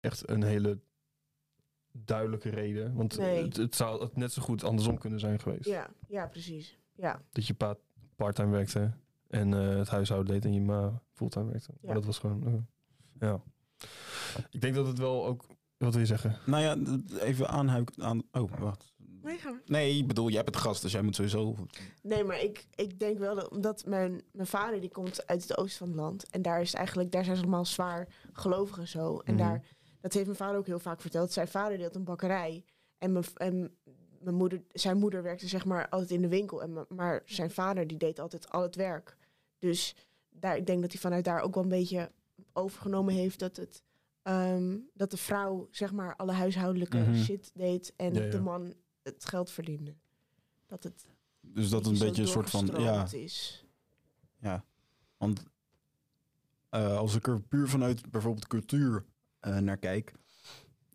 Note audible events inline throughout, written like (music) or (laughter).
echt een hele duidelijke reden. Want Nee. het, het zou het net zo goed andersom kunnen zijn geweest. Ja, ja, precies. Ja, Dat je pa parttime werkte en eh, het huishouden deed en je ma fulltime werkte. Ja. Maar dat was gewoon, eh, ja. Ik denk dat het wel ook, wat wil je zeggen? Nou ja, even aanhuiken aan... Oh, wacht. Nee, ik bedoel, jij bent de gast, dus jij moet sowieso... Nee, maar ik, ik denk wel dat omdat mijn, mijn vader die komt uit het oosten van het land. En daar is eigenlijk, daar zijn ze allemaal zwaar gelovig en zo. En Mhm. daar, dat heeft mijn vader ook heel vaak verteld. Zijn vader deed een bakkerij. En mijn, en mijn moeder, zijn moeder werkte zeg maar altijd in de winkel. En, mijn- maar zijn vader die deed altijd al het werk. Dus daar, ik denk dat hij vanuit daar ook wel een beetje overgenomen heeft dat het. ehm, dat de vrouw zeg maar alle huishoudelijke Mhm. shit deed en Ja, ja. de man het geld verdiende. Dat het Dus dat een beetje een soort van... Ja, is. ja. Want eh, als ik er puur vanuit bijvoorbeeld cultuur eh, naar kijk...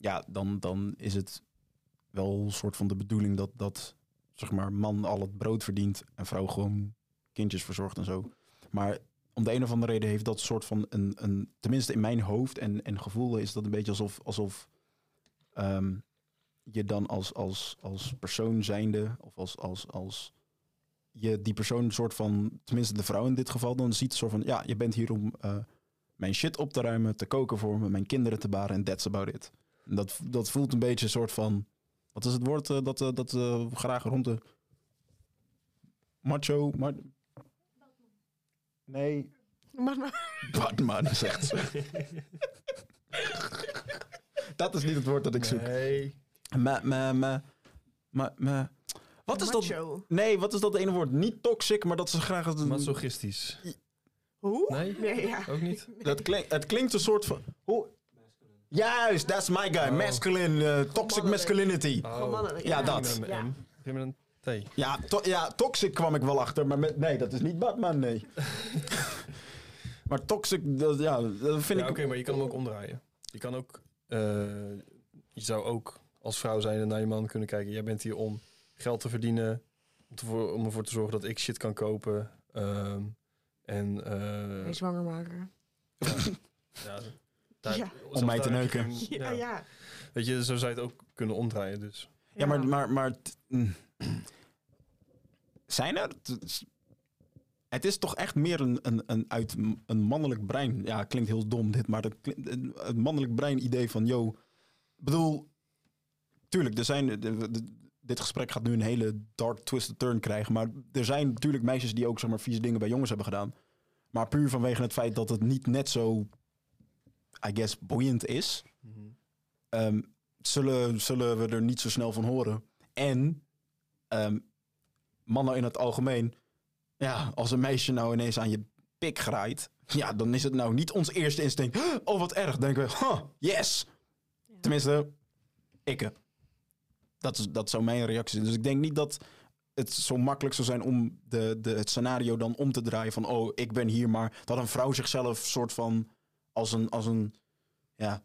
Ja, dan, dan is het wel een soort van de bedoeling dat, dat zeg maar, man al het brood verdient... en vrouw gewoon kindjes verzorgt en zo. Maar om de een of andere reden heeft dat soort van een... een tenminste in mijn hoofd en, en gevoel is dat een beetje alsof... alsof ehm, je dan als, als, als persoon zijnde of als, als, als je die persoon een soort van, tenminste de vrouw in dit geval, dan ziet soort van, ja, je bent hier om eh, mijn shit op te ruimen, te koken voor me, mijn kinderen te baren en that's about it. En dat, dat voelt een beetje een soort van, wat is het woord eh, dat, eh, dat graag rond de macho, maar nee, Batman zegt ze. (laughs) dat is niet het woord dat ik zoek. Nee. Ma, ma, ma, ma, ma. Wat is dat? macho. Nee, wat is dat ene woord? Niet toxic, maar dat ze graag het. Masochistisch. Hoe? Nee? Nee, ja. Ook niet? Dat klinkt, het klinkt een soort van. Hoe? Juist, that's my guy. Oh. Masculine, eh, toxic mannelijk. masculinity. Gewoon mannelijk. Ja, Ja, dat. Begin met Ja. een M. Begin met een T. Ja, to- ja, toxic kwam ik wel achter, maar met, nee, dat is niet Batman, nee. (laughs) maar toxic, dat, ja, dat vind Ja, ik. oké, maar je kan hem ook omdraaien. Je kan ook, eh, je zou ook als vrouw zijn naar je man kunnen kijken. Jij bent hier om geld te verdienen, om, te voor, om ervoor te zorgen dat ik shit kan kopen. ehm, en eh, zwanger maken. ja, daar- Ja. zelfs Om mij te neuken. Ja, ja. Weet je, zo zou je het ook kunnen omdraaien. Dus. Ja, maar, maar, maar mm. zijn er? Het is toch echt meer een, een, een uit een mannelijk brein. Ja, klinkt heel dom dit, maar dat klinkt, een, een mannelijk brein idee van, yo, bedoel, tuurlijk, er zijn, de- de- dit gesprek gaat nu een hele dark twisted turn krijgen, maar er zijn natuurlijk meisjes die ook zeg maar vieze dingen bij jongens hebben gedaan, maar puur vanwege het feit dat het niet net zo, I guess, boeiend is. Ehm, zullen, zullen we er niet zo snel van horen. En ehm, mannen in het algemeen, ja, als een meisje nou ineens aan je pik graait, ja, dan is het nou niet ons eerste instinct. Oh, wat erg. Dan denken we, huh, yes. Tenminste, ik. Dat, is, dat zou mijn reactie zijn. Dus ik denk niet dat het zo makkelijk zou zijn om de, de, het scenario dan om te draaien van, oh, ik ben hier, maar dat een vrouw zichzelf soort van als een, als een, ja,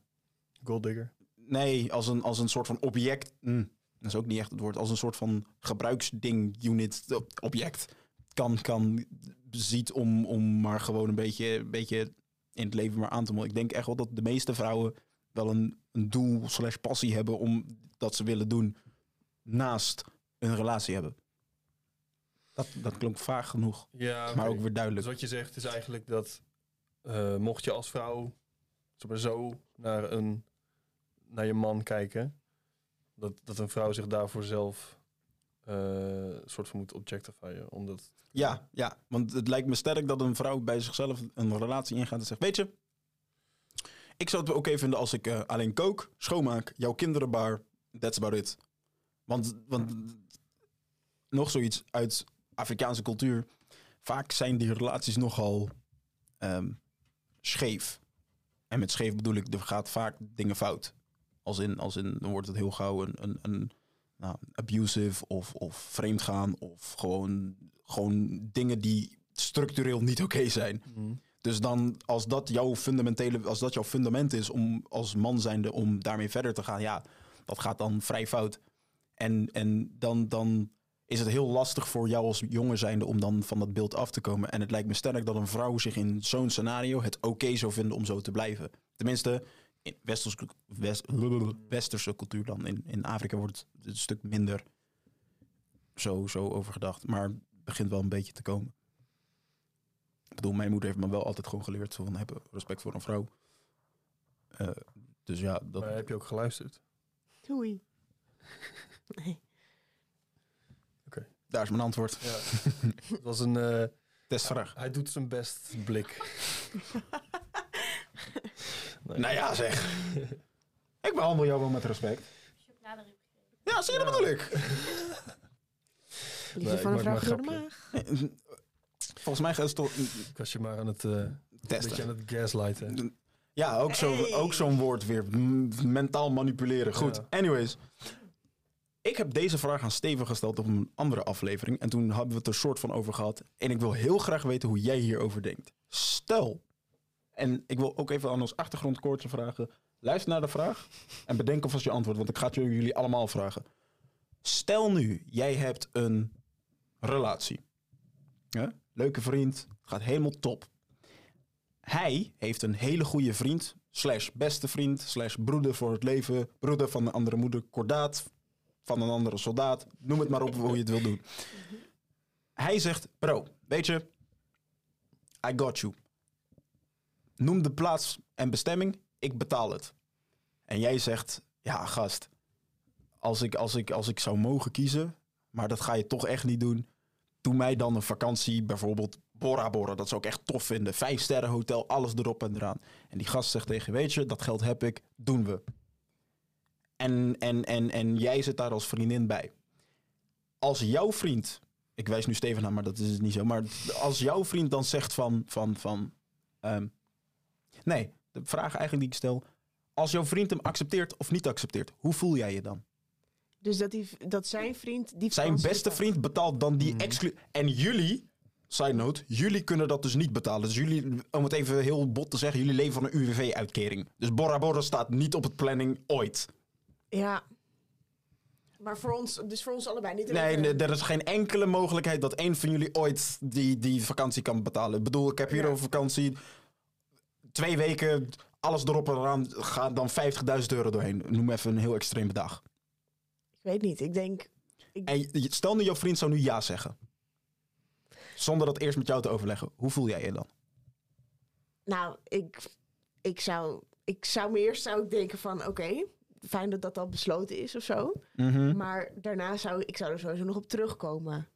Golddigger. Nee, als een, als een soort van object. hm, dat is ook niet echt het woord. Als een soort van gebruiksding, unit, object. Kan, kan ziet om, om maar gewoon een beetje, een beetje in het leven maar aan te mogen. Ik denk echt wel dat de meeste vrouwen wel een, een doel slash passie hebben om dat ze willen doen naast een relatie hebben. Dat, dat klonk vaag genoeg, Ja, maar ook weer duidelijk. Dus wat je zegt is eigenlijk dat eh, mocht je als vrouw zeg maar, zo naar, een, naar je man kijken, dat, dat een vrouw zich daarvoor zelf een soort van moet objectifyen. Omdat, Ja, ja, want het lijkt me sterk dat een vrouw bij zichzelf een relatie ingaat en zegt: Weet je, ik zou het oké vinden als ik eh, alleen kook, schoonmaak, jouw kinderen baar. That's about it. Want, want nog zoiets uit Afrikaanse cultuur. Vaak zijn die relaties nogal ehm, scheef. En met scheef bedoel ik, er gaat vaak dingen fout. Als in, als in dan wordt het heel gauw een, een, een nou, abusive of, of vreemdgaan of gewoon, gewoon dingen die structureel niet oké zijn. Dus dan, als dat jouw fundamentele, als dat jouw fundament is om als man zijnde om daarmee verder te gaan, ja, dat gaat dan vrij fout. En, en dan, dan is het heel lastig voor jou als jongen zijnde om dan van dat beeld af te komen. En het lijkt me sterk dat een vrouw zich in zo'n scenario het oké zou vinden om zo te blijven. Tenminste, in westerse, west, westerse cultuur dan. In, in Afrika wordt het een stuk minder zo, zo over gedacht. Maar het begint wel een beetje te komen. Ik bedoel, mijn moeder heeft me wel altijd gewoon geleerd zo van hebben respect voor een vrouw. Eh, dus ja, dat, Maar heb je ook geluisterd? Doei. (laughs) Nee. daar is mijn antwoord. Ja. Het was een... eh, Testvraag. hij doet zijn best blik. (laughs) Nee. Nou ja, zeg. (laughs) ik behandel jou wel met respect. Ja, zie je, dat bedoel ik. Liefde van een vrouw maar door de maag. Volgens mij is het toch Ik was je maar aan het, eh een beetje testen. aan het gaslighten. Ja, ook zo'n Hey. ook zo'n woord weer. Mentaal manipuleren. Goed, Ja. anyways. Ik heb deze vraag aan Steven gesteld op een andere aflevering. En toen hebben we het er soort van over gehad. En ik wil heel graag weten hoe jij hierover denkt. Stel, en ik wil ook even aan ons achtergrondkoortje vragen. Luister naar de vraag en bedenk alvast je antwoord. Want ik ga het jullie allemaal vragen. Stel nu, jij hebt een relatie. Ja? Leuke vriend, gaat helemaal top. Hij heeft een hele goede vriend, slash beste vriend, slash broeder voor het leven, broeder van een andere moeder, kordaat van een andere soldaat. Noem het maar op hoe je het wil doen. Hij zegt, bro, weet je, I got you. Noem de plaats en bestemming, ik betaal het. En jij zegt, ja gast, als ik, als ik, als ik zou mogen kiezen, maar dat ga je toch echt niet doen. Doe mij dan een vakantie, bijvoorbeeld Bora Bora. Dat zou ik echt tof vinden. Vijf sterren hotel, alles erop en eraan. En die gast zegt tegen weet je, dat geld heb ik, doen we. En, en, en, en jij zit daar als vriendin bij. Als jouw vriend, ik wijs nu Steven aan, maar dat is niet zo. Maar als jouw vriend dan zegt van, van, van ehm, nee, de vraag eigenlijk die ik stel. Als jouw vriend hem accepteert of niet accepteert, hoe voel jij je dan? Dus dat, die, dat zijn vriend... Die Zijn beste vriend betaalt dan die Mhm. exclu... En jullie, side note, jullie kunnen dat dus niet betalen. Dus jullie, om het even heel bot te zeggen, jullie leven van een UWV-uitkering. Dus Bora Bora staat niet op het planning ooit. Ja. Maar voor ons, dus voor ons allebei niet. Nee, nee, er is geen enkele mogelijkheid dat één van jullie ooit die, die vakantie kan betalen. Ik bedoel, ik heb hier Ja. over vakantie. Twee weken, alles erop en eraan, gaat dan 50.000 euro doorheen. Noem even een heel extreem bedrag. Weet niet. Ik denk... En stel nu, jouw vriend zou nu ja zeggen. Zonder dat eerst met jou te overleggen. Hoe voel jij je dan? Nou, ik, ik, zou, ik zou me eerst zou ik denken van... Oké, fijn dat dat al besloten is of zo. Mhm. Maar daarna zou ik zou er sowieso nog op terugkomen.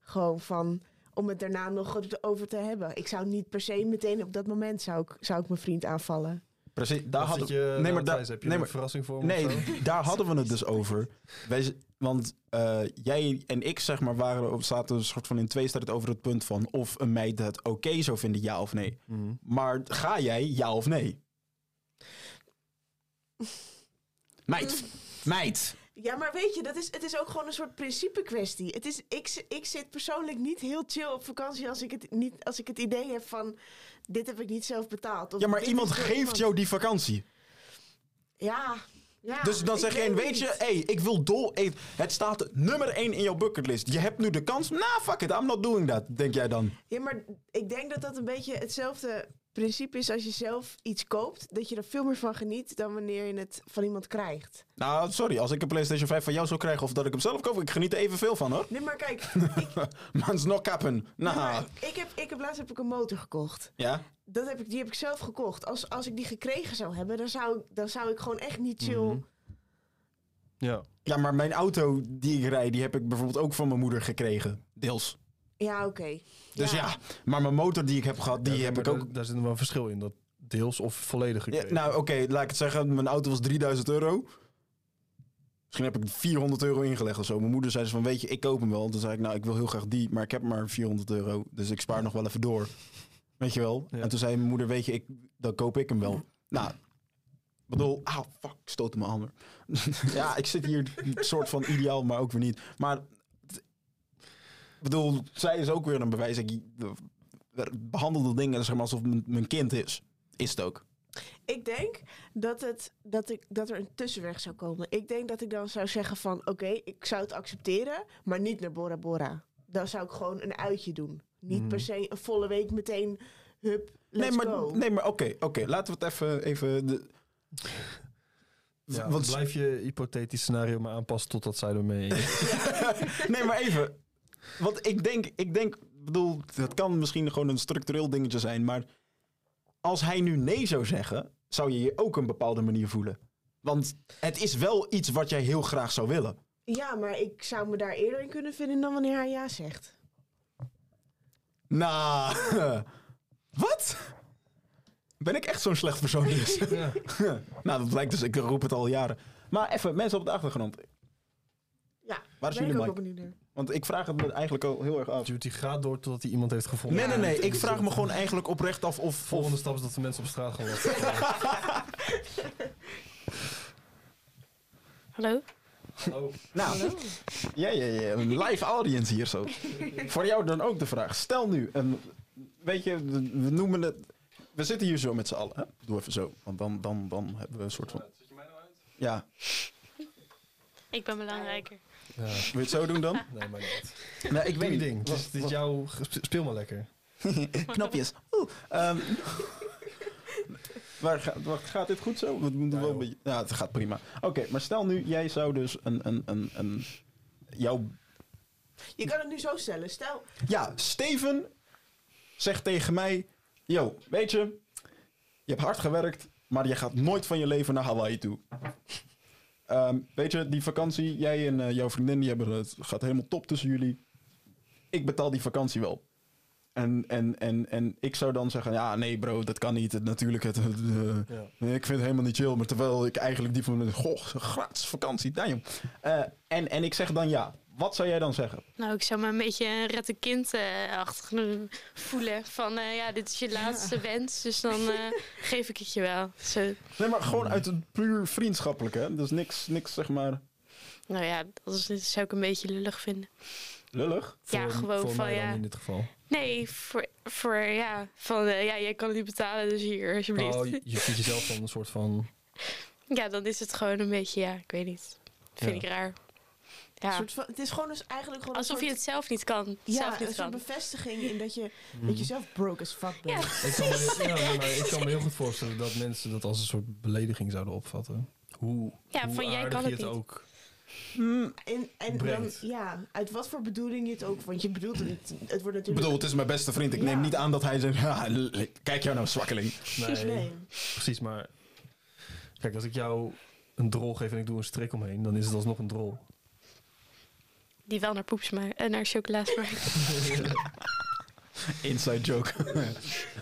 Gewoon van... Om het daarna nog over te hebben. Ik zou niet per se meteen op dat moment zou ik, zou ik mijn vriend aanvallen. Precies, daar hadden je, nee, maar daar, heb je nee, een maar, verrassing voor me nee, (laughs) daar hadden we het dus over. Wij, want eh, jij en ik, zeg maar, waren, zaten een soort van in twee strijd over het punt van of een meid het oké zou vinden, ja of nee. Mhm. Maar ga jij, ja of nee? (laughs) Meid, meid. Ja, maar weet je, dat is, het is ook gewoon een soort principe kwestie. Het is, ik, ik zit persoonlijk niet heel chill op vakantie als ik het, niet, als ik het idee heb van... Dit heb ik niet zelf betaald. Of Ja, maar iemand geeft iemand. jou die vakantie. Ja, ja. Dus dan zeg je, weet weet je, hey, ik wil dol. hey, het staat nummer 1 in jouw bucketlist. Je hebt nu de kans. Nou, fuck it, I'm not doing that. Denk jij dan? Ja, maar ik denk dat dat een beetje hetzelfde principe is als je zelf iets koopt. Dat je er veel meer van geniet dan wanneer je het van iemand krijgt. Nou, sorry, als ik een PlayStation 5 van jou zou krijgen of dat ik hem zelf koop, ik geniet er evenveel van hoor. Nee, maar kijk, (laughs) Man's not kappen. nee, Nou, ik, heb, ik heb laatst heb ik een motor gekocht. ja. Dat heb ik, die heb ik zelf gekocht. Als, als ik die gekregen zou hebben, dan zou, ik- dan zou ik gewoon echt niet chill... Mhm. Ja. Ja, maar mijn auto die ik rijd, die heb ik bijvoorbeeld ook van mijn moeder gekregen. Deels. Ja, oké. Dus ja, maar mijn motor die ik heb gehad, die Ja, heb ik ook... Daar, daar zit wel een verschil in. Dat deels of volledig Ja, nou, oké, laat ik het zeggen. Mijn auto was 3000 euro. Misschien heb ik 400 euro ingelegd of zo. Mijn moeder zei ze van, weet je, ik koop hem wel. Toen zei ik, nou, ik wil heel graag die, maar ik heb maar 400 euro. Dus ik spaar nog wel even door. Weet je wel? Ja. En toen zei mijn moeder, weet je, ik, dan koop ik hem wel. Nou, ik bedoel, ah, fuck, ik stootte mijn ander. (laughs) ja, ik zit hier een soort van ideaal, maar ook weer niet. Maar, bedoel, zij is ook weer een bewijs. Ik behandel de dingen zeg maar, alsof het mijn- kind is. Is het ook. Ik denk dat, het, dat, ik, dat er een tussenweg zou komen. Ik denk dat ik dan zou zeggen van... Oké, ik zou het accepteren, maar niet naar Bora Bora. Dan zou ik gewoon een uitje doen. Niet Mhm. per se een volle week meteen... Hup, let's nee, maar, go. Nee, maar oké, oké. Laten we het even... even de, Ja, Want- blijf je hypothetisch scenario maar aanpassen totdat zij ermee... (laughs) Nee, maar even. Want ik denk, ik denk, bedoel, het kan misschien gewoon een structureel dingetje zijn, maar als hij nu nee zou zeggen, zou je je ook een bepaalde manier voelen. Want het is wel iets wat jij heel graag zou willen. Ja, maar ik zou me daar eerder in kunnen vinden dan wanneer hij ja zegt. Nou, (laughs) wat? Ben ik echt zo'n slecht persoon? Dus? (laughs) ja. nou, dat blijkt dus, ik roep het al jaren. Maar even, mensen op de achtergrond. Ja, Waar is ben ik jullie ook mic? wel benieuwd naar. Want ik vraag het me eigenlijk al heel erg af. Duty gaat door totdat hij iemand heeft gevonden. Nee, nee, nee. Ik vraag me gewoon eigenlijk oprecht af of... De volgende stap is dat de mensen op straat gaan lopen. (laughs) Hallo? Oh, Nou, ja, ja, ja, een live audience hier zo. Voor jou dan ook de vraag. Stel nu, een, weet je, we noemen het... We zitten hier zo met z'n allen. Hè? Doe even zo, want dan, dan, dan hebben we een soort van... Ja, Ik ben belangrijker. Ja. wil je het zo doen dan? (laughs) Nee, maar niet. Nee, ik Doe weet niet. ding. Het is, jouw... Speel maar lekker. (laughs) Knopjes. Oeh, ehm, (laughs) waar gaat, wacht, gaat dit goed zo? Ja, wel een beetje, ja, het gaat prima. Oké, maar stel nu, jij zou dus een, een, een, een... Jouw Je kan het nu zo stellen. Stel, Ja, Steven zegt tegen mij: Yo, weet je, je hebt hard gewerkt, maar je gaat nooit van je leven naar Hawaii toe. Ehm, weet je, die vakantie, jij en eh, jouw vriendin, die hebben het gaat helemaal top tussen jullie. Ik betaal die vakantie wel. En, en, en, en ik zou dan zeggen: Ja, nee, bro, dat kan niet. Natuurlijk, het, het, eh, Ja. ik vind het helemaal niet chill, maar terwijl ik eigenlijk die van, goh, gratis vakantie, damn. Eh, en, en ik zeg dan ja. Wat zou jij dan zeggen? Nou, ik zou me een beetje een rette kind-achtig voelen. Van, eh, ja, dit is je laatste wens, dus dan eh, (laughs) geef ik het je wel. Zo, Nee, maar gewoon uit het puur vriendschappelijke. Hè? Dus niks, niks zeg maar nou ja, dat, is, dat zou ik een beetje lullig vinden. lullig. Ja, Voor- gewoon voor van, mij dan ja. in dit geval. Nee, voor, voor ja, van, eh, ja, jij kan het niet betalen, dus hier, alsjeblieft. Oh, je, je vindt jezelf dan een soort van... (laughs) Ja, dan is het gewoon een beetje, ja, ik weet niet. Vind Ja. ik raar. Een Ja, soort van, het is gewoon dus eigenlijk gewoon alsof een je soort, het zelf niet kan. ja, zelf een niet soort kan. bevestiging in dat je, (laughs) dat je zelf broke as fuck bent. Ja. Ik kan, me, ja, nee, maar ik kan me heel goed voorstellen dat mensen dat als een soort belediging zouden opvatten. Hoe, Ja, hoe van jij kan je het ook... En, en dan, ja, uit wat voor bedoeling je het ook, want je bedoelt het, het wordt Ik natuurlijk... bedoel, het is mijn beste vriend. Ik Ja. neem niet aan dat hij zegt, "Ja, kijk jou nou, zwakkeling. Nee, Nee. precies, maar... Kijk, als ik jou een drol geef en ik doe een strik omheen, dan is het alsnog een drol. Die wel naar poep smaakt, en naar chocola smaakt. (laughs) Inside joke. (laughs)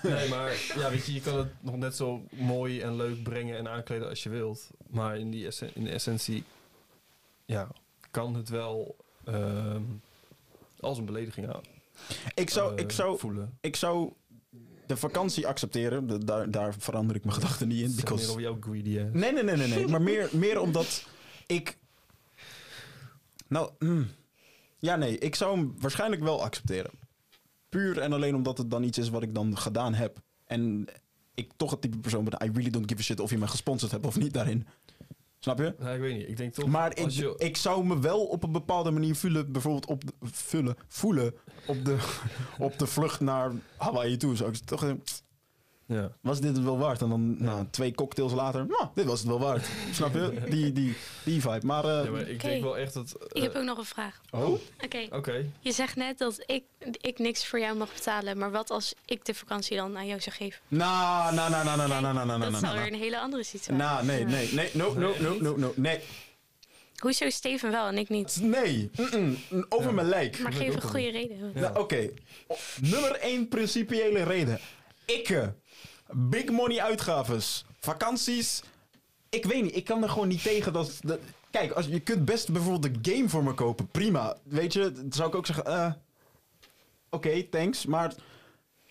Nee, maar ja, weet je, je kan het nog net zo mooi en leuk brengen en aankleden als je wilt. Maar in, die essen- in de essentie, ja, kan het wel ehm, als een belediging aan, ik, zou, eh, ik, zou, voelen. ik zou de vakantie accepteren. De- daar, daar verander ik mijn gedachten niet in. Zeg meer Because... over jouw greedy ass. Nee, nee, nee, nee, nee. Maar meer, meer omdat ik... Nou, mm. Ja, nee. Ik zou hem waarschijnlijk wel accepteren. Puur en alleen omdat het dan iets is wat ik dan gedaan heb. En ik toch het type persoon ben, I really don't give a shit of je me gesponsord hebt of niet daarin. Snap je? Nee, ik weet niet. Ik denk toch, Maar ik, je, ik zou me wel op een bepaalde manier voelen, bijvoorbeeld op de, vullen, voelen op de, (laughs) op de vlucht naar Hawaii toe. Zou ik toch ja. was dit het wel waard? En dan Ja. nou, twee cocktails later, nou, dit was het wel waard. (laughs) Snap je? Die, die, die vibe. Maar, eh, ja, maar ik denk wel echt dat... Ik heb ook nog een vraag. oh, Oké, Oké, je zegt net dat ik, ik niks voor jou mag betalen. Maar wat als ik de vakantie dan aan jou zou geven? nou, nou, nou, nou, nou, nou, nou, nou, nou, dat nou, is nou, alweer een hele andere situatie. Nou, nee, nee, nee, no, no, no, no, no, nee, Hoezo Steven wel en ik niet? nee, mm-mm, over Ja. mijn lijk. Maar geef een goede reden. Ja. Nou, Oké, O- nummer één principiële reden. Ikke, big money uitgaves, vakanties. Ik weet niet, ik kan er gewoon niet tegen dat... kijk, als, je kunt best bijvoorbeeld een game voor me kopen, prima. Weet je, dan zou ik ook zeggen... eh, Oké, thanks, maar...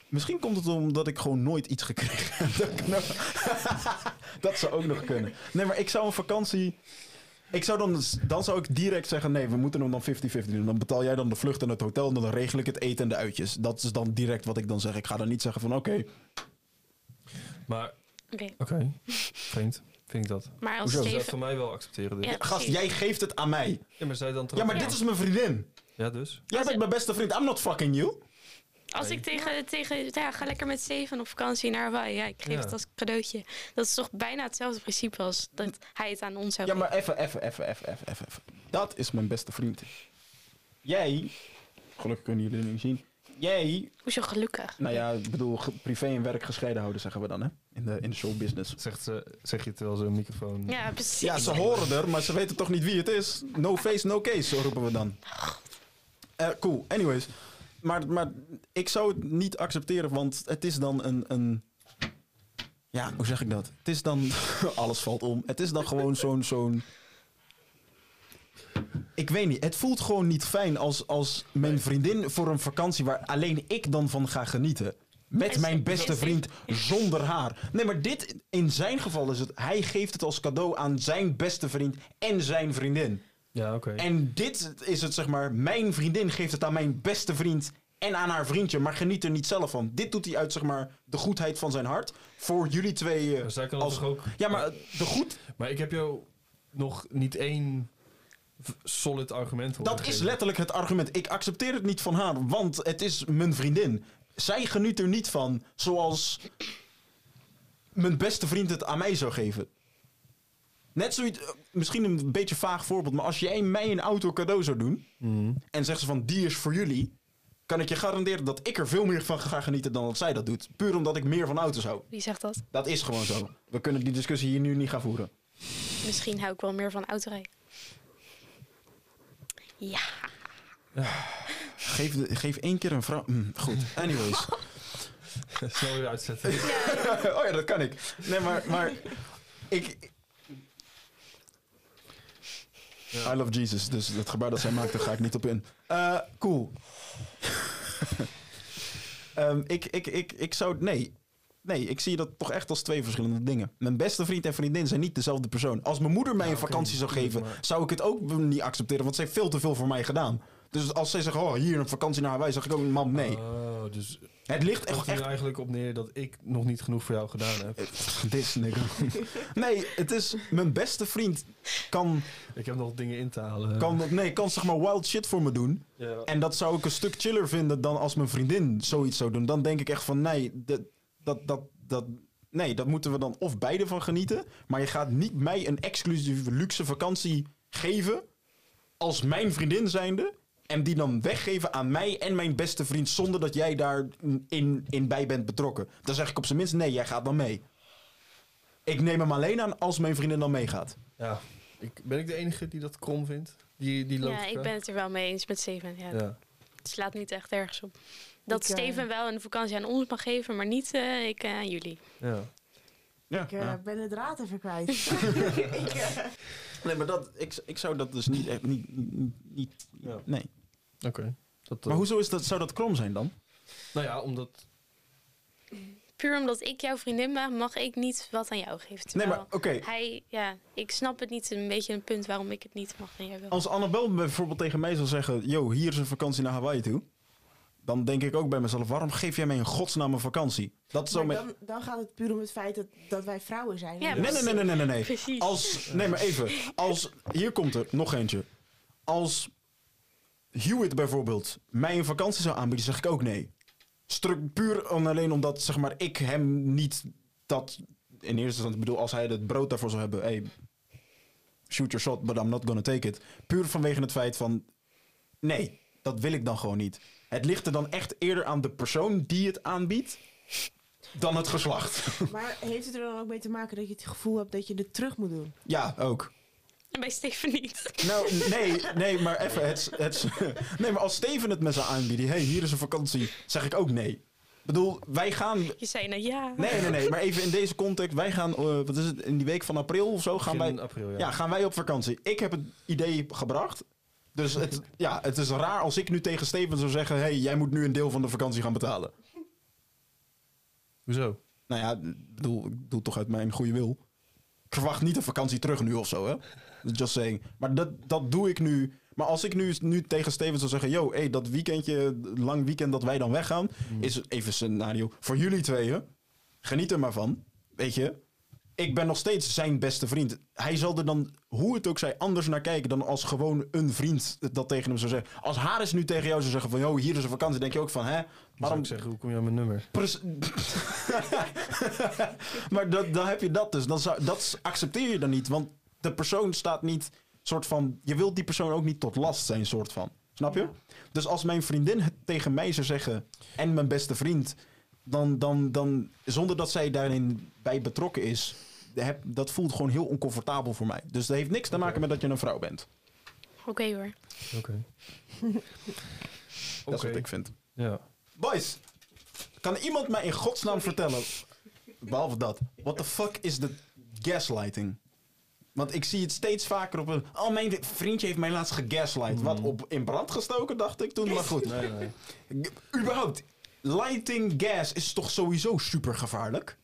Misschien komt het omdat ik gewoon nooit iets gekregen (laughs) heb. (laughs) Dat zou ook nog kunnen. Nee, maar ik zou een vakantie... Ik zou dan, dan zou ik direct zeggen: nee, we moeten hem dan 50-50 doen. Dan betaal jij dan de vlucht en het hotel en dan regel ik het eten en de uitjes. Dat is dan direct wat ik dan zeg. Ik ga dan niet zeggen van oké. Maar Oké, oké, vreemd vind ik dat. maar als Hoezo? Steven... van mij wel accepteren dus. Ja. Ja, Gast, jij geeft het aan mij. maar zij dan Ja, maar Ja. dit is mijn vriendin. Ja, dus? Jij bent mijn beste vriend. I'm not fucking you. Als Nee. ik tegen, tegen ja, ga lekker met Steven op vakantie naar Hawaii. Ja, ik geef Ja. het als cadeautje. Dat is toch bijna hetzelfde principe als dat hij het aan ons zou Ja, maar even, even, even, even, even, even. even. Dat is mijn beste vriend. Jij, gelukkig kunnen jullie het niet zien. Jij, Hoezo gelukkig? nou ja, ik bedoel, privé en werk gescheiden houden, zeggen we dan, hè? In de, in de showbusiness. Zegt ze, zeg je terwijl zo'n microfoon... Ja, precies. Ja, ze horen er, maar ze weten toch niet wie het is. No face, no case, zo roepen we dan. Eh, cool, anyways. Maar, maar ik zou het niet accepteren, want het is dan een, een... Ja, hoe zeg ik dat? Het is dan... (laughs) Alles valt om. Het is dan gewoon zo'n... zo'n ik weet niet, het voelt gewoon niet fijn als, als mijn vriendin voor een vakantie waar alleen ik dan van ga genieten. Met mijn beste vriend zonder haar. Nee, maar dit, in zijn geval is het, hij geeft het als cadeau aan zijn beste vriend en zijn vriendin. Ja, oké. En dit is het, zeg maar, mijn vriendin geeft het aan mijn beste vriend en aan haar vriendje, maar geniet er niet zelf van. Dit doet hij uit, zeg maar, de goedheid van zijn hart. Voor jullie twee. eh, Maar als- ook... ja, maar de goed, Maar ik heb jou nog niet één solid argument horen dat is letterlijk het argument. Ik accepteer het niet van haar, want het is mijn vriendin. Zij geniet er niet van zoals mijn beste vriend het aan mij zou geven. Net zoiets, eh, misschien een beetje vaag voorbeeld, maar als jij mij een auto cadeau zou doen Mhm. en zegt ze van die is voor jullie, kan ik je garanderen dat ik er veel meer van ga genieten dan dat zij dat doet. Puur omdat ik meer van auto's hou. Wie zegt dat? Dat is gewoon zo. We kunnen die discussie hier nu niet gaan voeren. Misschien hou ik wel meer van autorijden. Ja. Geef, de- geef één keer een vrouw. Mm, goed, anyways. (laughs) Snel weer uitzetten. (laughs) oh ja, dat kan ik. Nee, maar, maar ik. I love Jesus, dus het gebaar dat zij maakt, daar ga ik niet op in. Eh, cool. (laughs) Ehm, ik, ik, ik, ik zou. Nee. Nee, ik zie dat toch echt als twee verschillende dingen. Mijn beste vriend en vriendin zijn niet dezelfde persoon. Als mijn moeder mij een vakantie zou geven, zou ik het ook niet accepteren, want zij heeft veel te veel voor mij gedaan. Dus als zij zegt, oh, hier een vakantie naar Hawaii, zeg ik ook, man, nee. Oh, dus het ligt echt, eigenlijk op neer dat ik nog niet genoeg voor jou gedaan heb. Dit nigga. (laughs) Nee, het is mijn beste vriend kan, Ik heb nog dingen in te halen. kan, nee, kan zeg maar wild shit voor me doen. Ja. En dat zou ik een stuk chiller vinden dan als mijn vriendin zoiets zou doen. Dan denk ik echt van nee, dat, dat, dat, dat, nee, dat moeten we dan of beide van genieten. Maar je gaat niet mij een exclusieve luxe vakantie geven als mijn vriendin zijnde. En die dan weggeven aan mij en mijn beste vriend zonder dat jij daar in, in bij bent betrokken. Dan zeg ik op zijn minst nee, jij gaat dan mee. Ik neem hem alleen aan als mijn vriendin dan meegaat. Ja. Ik, ben ik de enige die dat krom vindt? Die, die ja, ik ben het er wel mee eens met Steven. Ja, Ja. Het slaat niet echt ergens op. Dat Ik, eh, Steven wel een vakantie aan ons mag geven, maar niet eh, ik eh, aan jullie. ja. Ja, Ik ja. ben de draad even kwijt. (laughs) (laughs) ik, Nee, maar dat, ik, ik zou dat dus niet... echt- niet, niet, Ja. Nee. Oké. Dat, Maar hoezo is dat, zou dat krom zijn dan? Nou ja, omdat... Puur omdat ik jouw vriendin ben, mag ik niet wat aan jou geven. Nee, maar oké. hij, ja, ik snap het niet een beetje een punt waarom ik het niet mag en jij wel. Als Annabel bijvoorbeeld tegen mij zou zeggen... Yo, hier is een vakantie naar Hawaii toe. Dan denk ik ook bij mezelf... Waarom geef jij mij een godsnaam een vakantie? Dat is zo met... dan, dan gaat het puur om het feit dat, dat wij vrouwen zijn. Ja, Nee, nee, nee, nee, nee, nee. nee. Precies. Als... Nee, maar even. Als... Hier komt er nog eentje. Als Hewitt bijvoorbeeld mij een vakantie zou aanbieden... zeg ik ook nee. Stru- puur en alleen omdat, zeg maar, ik hem niet dat... In eerste instantie, bedoel, als hij het brood daarvoor zou hebben... Hey, shoot your shot, but I'm not gonna take it. Puur vanwege het feit van... Nee, dat wil ik dan gewoon niet. Het ligt er dan echt eerder aan de persoon die het aanbiedt... dan het geslacht. (laughs) Maar heeft het er dan ook mee te maken dat je het gevoel hebt dat je het terug moet doen? ja, ook. En bij Steven niet. Nou, nee, nee, maar even. Het, het, (laughs) nee, maar als Steven het me zou aanbieden, hey, hier is een vakantie, zeg ik ook nee. Ik bedoel, wij gaan. Je zei nou ja. Nee, nee, nee, maar even in deze context. Wij gaan, eh, wat is het, in die week van april of zo gaan Begin wij. april, ja. Ja, gaan wij op vakantie. Ik heb het idee gebracht. Dus het, ja, het is raar als ik nu tegen Steven zou zeggen: hey, jij moet nu een deel van de vakantie gaan betalen. Hoezo? Nou ja, ik bedoel, ik doe het toch uit mijn goede wil. Ik verwacht niet een vakantie terug nu of zo, hè? Just saying. Maar dat, dat doe ik nu. Maar als ik nu, nu tegen Steven zou zeggen... Yo, hey, dat weekendje, lang weekend dat wij dan weggaan... is even een scenario voor jullie tweeën. Geniet er maar van, weet je. Ik ben nog steeds zijn beste vriend. Hij zal er dan, hoe het ook zij, anders naar kijken dan als gewoon een vriend dat tegen hem zou zeggen. Als Haris nu tegen jou zou zeggen van, yo, hier is een vakantie, denk je ook van, hè? Waarom ik zeggen, hoe kom je aan mijn nummer? (laughs) Maar dat, dan heb je dat dus. Dan zou, dat accepteer je dan niet. Want de persoon staat niet soort van. Je wilt die persoon ook niet tot last zijn, soort van. Snap je? Dus als mijn vriendin het tegen mij zou zeggen. en mijn beste vriend. Dan, dan, dan zonder dat zij daarin bij betrokken is. Heb, dat voelt gewoon heel oncomfortabel voor mij. Dus dat heeft niks te maken met dat je een vrouw bent. Oké hoor. Oké. (laughs) Dat is wat ik vind. Ja. Boys, kan iemand mij in godsnaam vertellen, behalve dat, what the fuck is de gaslighting? Want ik zie het steeds vaker op een... Oh, mijn vriendje heeft mij laatst gegaslight. Wat, op, in brand gestoken, dacht ik toen. Maar goed, Nee, nee. Überhaupt, lighting gas is toch sowieso super gevaarlijk?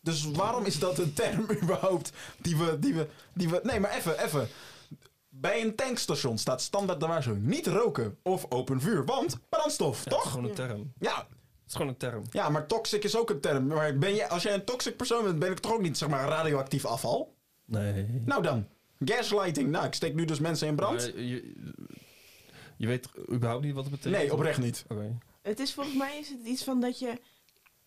Dus waarom is dat een term (laughs) überhaupt die we... Die we, die we nee, maar even, even. Bij een tankstation staat standaard de waarschuwing. Niet roken of open vuur, want brandstof, Ja, het is toch? gewoon een term. Ja, Het is gewoon een term. ja, maar toxic is ook een term. Maar ben je, als jij een toxic persoon bent, ben ik toch ook niet zeg maar radioactief afval? Nee. Nou dan, gaslighting. Nou, ik steek nu dus mensen in brand. Je weet überhaupt niet wat het betekent? Nee, oprecht niet. Oké. Het is volgens mij is het iets van dat je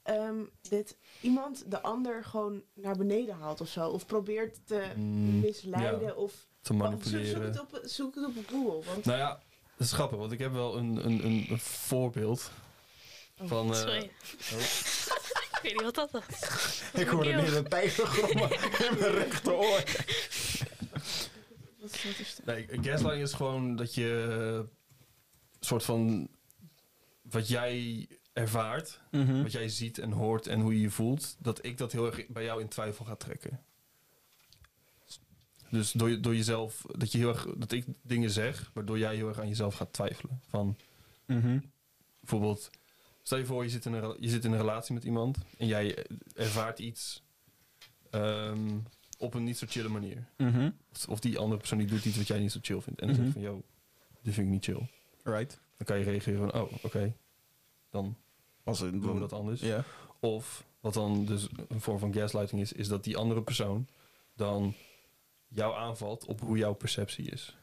ehm, dit, iemand de ander gewoon naar beneden haalt of zo. Of probeert te Mm, misleiden ja. of... Te Oh, zoek, manipuleren. zoek, het op, zoek het op Google. Want, Nou ja, dat is grappig, want ik heb wel een, een, een, een voorbeeld Oh, van... eh, Sorry. oh. (laughs) Ik weet niet wat dat was. (laughs) Ik hoorde net een tijger grommen in mijn rechteroor. wat, wat is er? Nee, gaslighting is gewoon dat je eh, soort van wat jij ervaart, Mhm. wat jij ziet en hoort en hoe je je voelt, dat ik dat heel erg bij jou in twijfel ga trekken. Dus door, je- door jezelf, dat je heel erg, dat ik dingen zeg, waardoor jij heel erg aan jezelf gaat twijfelen. Van Mhm. bijvoorbeeld, stel je voor je zit in een, je zit in een relatie met iemand en jij ervaart iets ehm, op een niet zo chille manier. Mhm. Of, of die andere persoon die doet iets wat jij niet zo chill vindt. En dan zeg je van, yo, dit vind ik niet chill. Right. Dan kan je reageren van, oh, oké, dan Als een, doen we dat anders. Ja. Of, wat dan dus een vorm van gaslighting is, is dat die andere persoon dan jou aanvalt op hoe jouw perceptie is.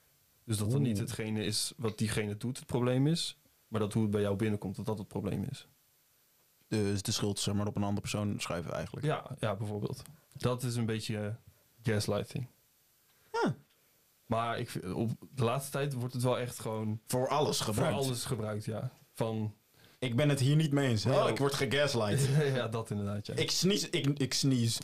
Dus dat dan niet hetgene is wat diegene doet het probleem is, maar dat hoe het bij jou binnenkomt, dat dat het probleem is. Dus de schuld zeg maar op een andere persoon schuiven eigenlijk. Ja, ja bijvoorbeeld. Dat is een beetje eh, gaslighting. Ja. Maar ik, vind- op de laatste tijd wordt het wel echt gewoon Voor alles gebruikt. voor alles gebruikt, ja. Van, Ik ben het hier niet mee eens. Oh, ik word gegaslight. (laughs) ja, dat inderdaad, ja. ik snies. Ik, ik snies.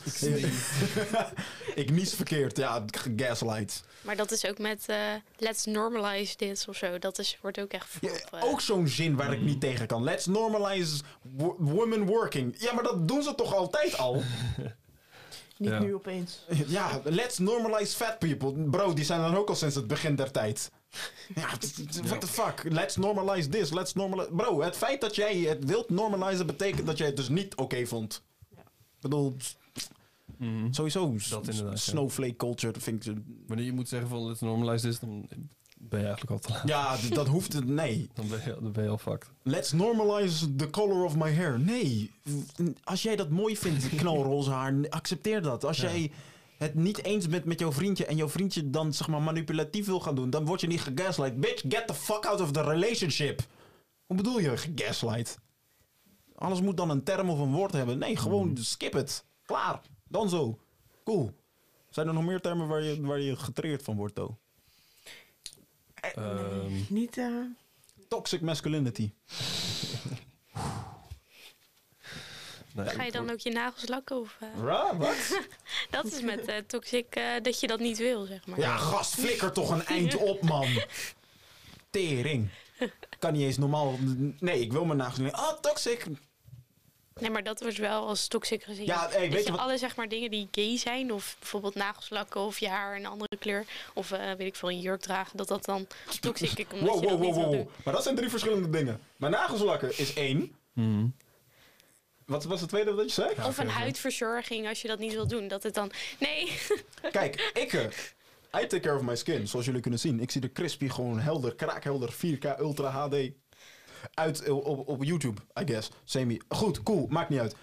(laughs) ik nies verkeerd. Ja, gaslight. Maar dat is ook met eh, let's normalize this of zo. Dat is, wordt ook echt voor, eh, ook zo'n zin waar ik niet tegen kan. Let's normalize wo- women working. Ja, maar dat doen ze toch altijd al? (laughs) Niet Ja. nu opeens. ja, let's normalize fat people. Bro, die zijn dan ook al sinds het begin der tijd. Ja, what the fuck? Let's normalize this. Let's normalize... Bro, het feit dat jij het wilt normalizen betekent dat jij het dus niet oké vond. Ja. Ik bedoel, Mhm. sowieso Dat inderdaad, ja. snowflake culture vind ik... Wanneer je moet zeggen van let's normalize this, dan ben je eigenlijk al te laat. Ja, dat hoeft het... Nee. (laughs) Dan ben je, dan ben je al fucked. Let's normalize the color of my hair. Nee. Als jij dat mooi vindt, knalroze haar, accepteer dat. Als Ja. jij het niet eens bent met jouw vriendje en jouw vriendje dan zeg maar manipulatief wil gaan doen, dan word je niet gegaslight. Bitch, get the fuck out of the relationship. Hoe bedoel je gegaslight? Alles moet dan een term of een woord hebben. Nee, gewoon skip het. Klaar. Dan zo. Cool. Zijn er nog meer termen waar je, waar je getriggerd van wordt, though? Ehm, Niet, eh, Toxic masculinity. (laughs) nee, Ga je dan ook je nagels lakken? Of, eh, Ra, wat? (laughs) dat is met eh, toxic eh, dat je dat niet wil, zeg maar. Ja, gast, flikker toch een eind (laughs) op, man. Tering. Kan niet eens normaal... Nee, ik wil mijn nagels niet. Ah, toxic. Nee, maar dat wordt wel als toxic gezien. Ja, hey, weet je je wat... alle zeg maar, dingen die gay zijn, of bijvoorbeeld nagels lakken of je haar een andere kleur, of eh, weet ik veel, een jurk dragen, dat dat dan toxic is, omdat (laughs) Wow, je wow, dat wow, wow. doen. Maar dat zijn drie verschillende dingen. Mijn nagels lakken is één. Mhm. Wat was het tweede dat je zei? Ja, of een huidverzorging, als je dat niet wil doen, dat het dan... Nee, (laughs) Kijk, ik... I take care of my skin, zoals jullie kunnen zien. Ik zie er crispy, gewoon helder, kraakhelder, 4K Ultra HD uit op, op YouTube, I guess. Semi. Goed, cool, maakt niet uit.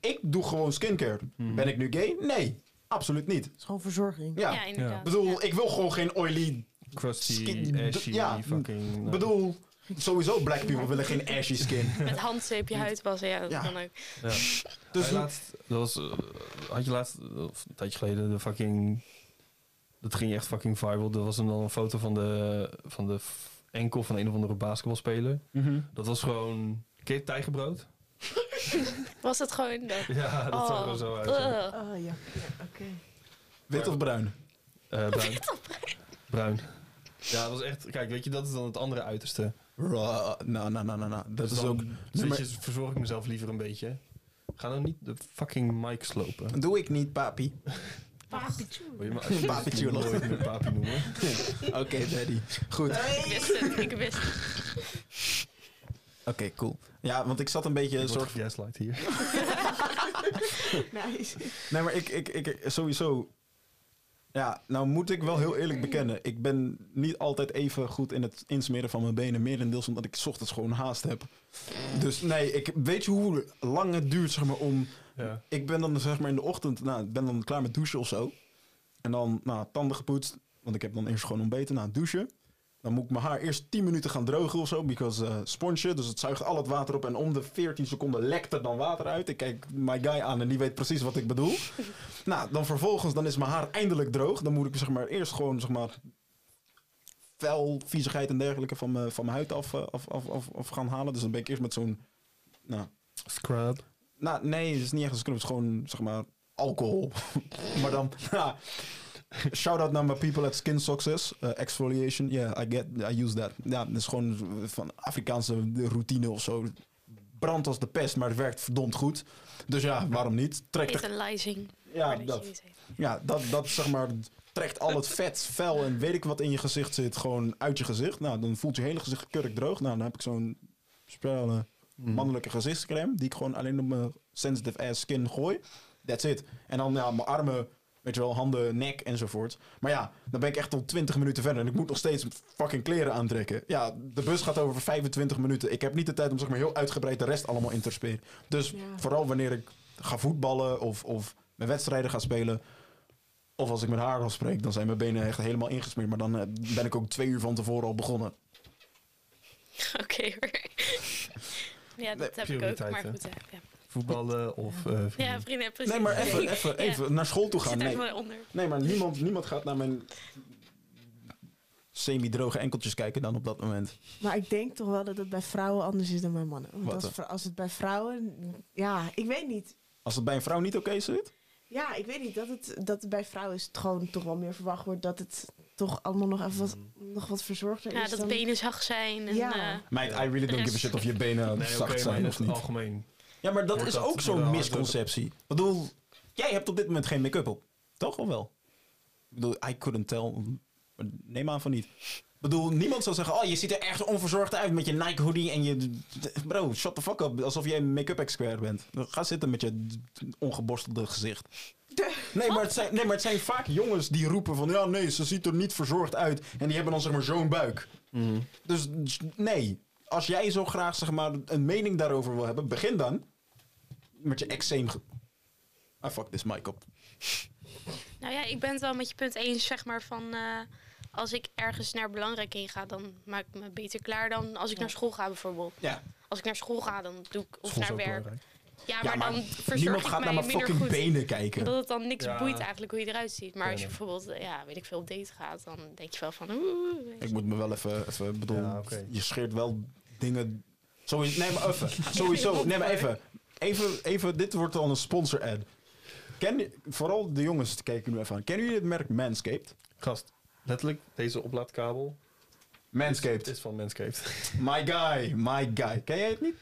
Ik doe gewoon skincare. Mhm. Ben ik nu gay? Nee. Absoluut niet. Het is gewoon verzorging. Ja, Ja, ik inderdaad. bedoel, Ja. ik wil gewoon geen oily... Crusty, Skin- ashy, ja, fucking... Ik nou. bedoel, sowieso black people willen geen ashy skin. (laughs) Met handzeep je huid wassen, ja, dat Ja. kan ook. Ja. Dus laatst, dat was, eh, had je laatst, of een tijdje geleden, de fucking... Dat ging echt fucking viral. Er was dan een foto van de, van de enkel van een of andere basketbalspeler. Mhm. Dat was gewoon... Ken je tijgerbrood? (laughs) Was het gewoon dat? Ja, dat zag er Oh, zo uit. Oh ja, ja oké. Wit of bruin? Eh, bruin. bruin. Ja, dat was echt... Kijk, weet je, dat is dan het andere uiterste. Nou, nou, nou, nou, nou. Dat Dus is dan, ook... je, verzorg ik mezelf liever een beetje. Ga nou niet de fucking mic slopen. Doe ik niet, papi. (laughs) Wil je me alsjeblieft Papi Chulo. nooit meer papi noemen? (laughs) Oké, daddy. Goed. Ik wist het, ik wist het. Oké, cool. Ja, want ik zat een beetje... Ik Een word soort... gaslight hier. (laughs) Nice. Nee, maar ik, ik, ik sowieso... Ja, nou moet ik wel heel eerlijk bekennen. Ik ben niet altijd even goed in het insmeren van mijn benen. Merendeels omdat ik 's ochtends gewoon haast heb. Dus nee, ik weet je hoe lang het duurt zeg maar, om... Ja. Ik ben dan zeg maar in de ochtend... Nou, ik ben dan klaar met douchen of zo. En dan nou, tanden gepoetst. Want ik heb dan eerst gewoon ontbeten na het douchen. Dan moet ik mijn haar eerst 10 minuten gaan drogen of zo. Because eh sponsje, dus het zuigt al het water op. En om de 14 seconden lekt er dan water uit. Ik kijk my guy aan en die weet precies wat ik bedoel. Nou, dan vervolgens dan is mijn haar eindelijk droog. Dan moet ik zeg maar eerst gewoon zeg maar viezigheid en dergelijke van mijn, van mijn huid af, eh, af, af, af, af gaan halen. Dus dan ben ik eerst met zo'n... Nou, Scrub. nou, nee, het is niet echt een scrub. Het is gewoon, zeg maar, alcohol. (laughs) maar dan, ja. Shout-out naar mijn people at Skin Success. eh, exfoliation, yeah, I get, I use that. Ja, dat is gewoon van Afrikaanse routine of zo. Brandt als de pest, maar het werkt verdomd goed. Dus ja, waarom niet? Er, Vitalizing. Ja, dat, ja dat, dat zeg maar, trekt al het vet, vuil en weet ik wat in je gezicht zit, gewoon uit je gezicht. Nou, dan voelt je hele gezicht kurk droog. Nou, dan heb ik zo'n speciale mannelijke gezichtscreme die ik gewoon alleen op mijn sensitive ass skin gooi. That's it. En dan ja, mijn armen, weet je wel, handen, nek enzovoort. Maar ja, dan ben ik echt al 20 minuten verder en ik moet nog steeds fucking kleren aantrekken. Ja, de bus gaat over 25 minuten. Ik heb niet de tijd om zeg maar heel uitgebreid de rest allemaal in te spelen. Dus Ja. vooral wanneer ik ga voetballen of, of mijn wedstrijden ga spelen. Of als ik met haar afspreek, dan zijn mijn benen echt helemaal ingesmeerd. Maar dan eh, ben ik ook twee uur van tevoren al begonnen. (laughs) Oké hoor. (laughs) Ja, dat heb ik ook. Maar goed, ja. ja. Voetballen of... eh, Ja, vrienden, precies. Nee, maar even, (laughs) even, Ja. even naar school toe gaan. zit er Nee, nee maar niemand, niemand gaat naar mijn semi-droge enkeltjes kijken dan op dat moment. Maar ik denk toch wel dat het bij vrouwen anders is dan bij mannen. Want Wat als, als het bij vrouwen... Ja, ik weet niet. Als het bij een vrouw niet oké zit? Ja, ik weet niet. Dat het, dat bij vrouwen is het gewoon toch wel meer verwacht wordt dat het toch allemaal nog even wat, nog wat verzorgder Ja, is. dat dan... benen zacht zijn. En, Ja. Meid, I really don't give a shit of je benen Nee, zacht zijn of niet. algemeen. Ja, maar dat is dat ook zo'n misconceptie. Ik bedoel, jij hebt op dit moment geen make-up op. Toch of wel? Ik bedoel, I couldn't tell. Neem aan van niet. Ik bedoel, niemand zal zeggen, oh, je ziet er echt onverzorgd uit met je Nike hoodie en je... Bro, shut the fuck up. Alsof jij een make-up expert bent. Ga zitten met je ongeborstelde gezicht. Nee maar, het zijn, nee, maar het zijn vaak jongens die roepen van... Ja, nee, ze ziet er niet verzorgd uit. En die hebben dan zeg maar zo'n buik. Mhm. Dus nee, als jij zo graag zeg maar, een mening daarover wil hebben, begin dan met je eczeem. Ah, fuck this mic op. Nou ja, ik ben het wel met je punt eens, zeg maar, van... eh, als ik ergens naar belangrijk heen ga, dan maak ik me beter klaar dan als ik naar school ga bijvoorbeeld. Ja, Als ik naar school ga, dan doe ik of naar werk. belangrijk. Ja, maar, ja, maar dan verzorg niemand ik gaat mij naar mijn minder fucking goed. benen kijken. Omdat het dan niks Ja. boeit eigenlijk hoe je eruit ziet. Maar als je bijvoorbeeld, ja, weet ik veel, op date gaat, dan denk je wel van... Oeh, Ik moet me wel even, even bedoel, Ja, je scheert wel dingen... (laughs) Sowieso, nee, maar even. Sowieso, nee, maar even. Even, even dit wordt al een sponsor ad. Ken, je- vooral de jongens kijken nu even aan. Kennen jullie het merk Manscaped? Gast, letterlijk, deze oplaadkabel Manscaped. is van Manscaped. (laughs) My guy, my guy. Ken jij het niet?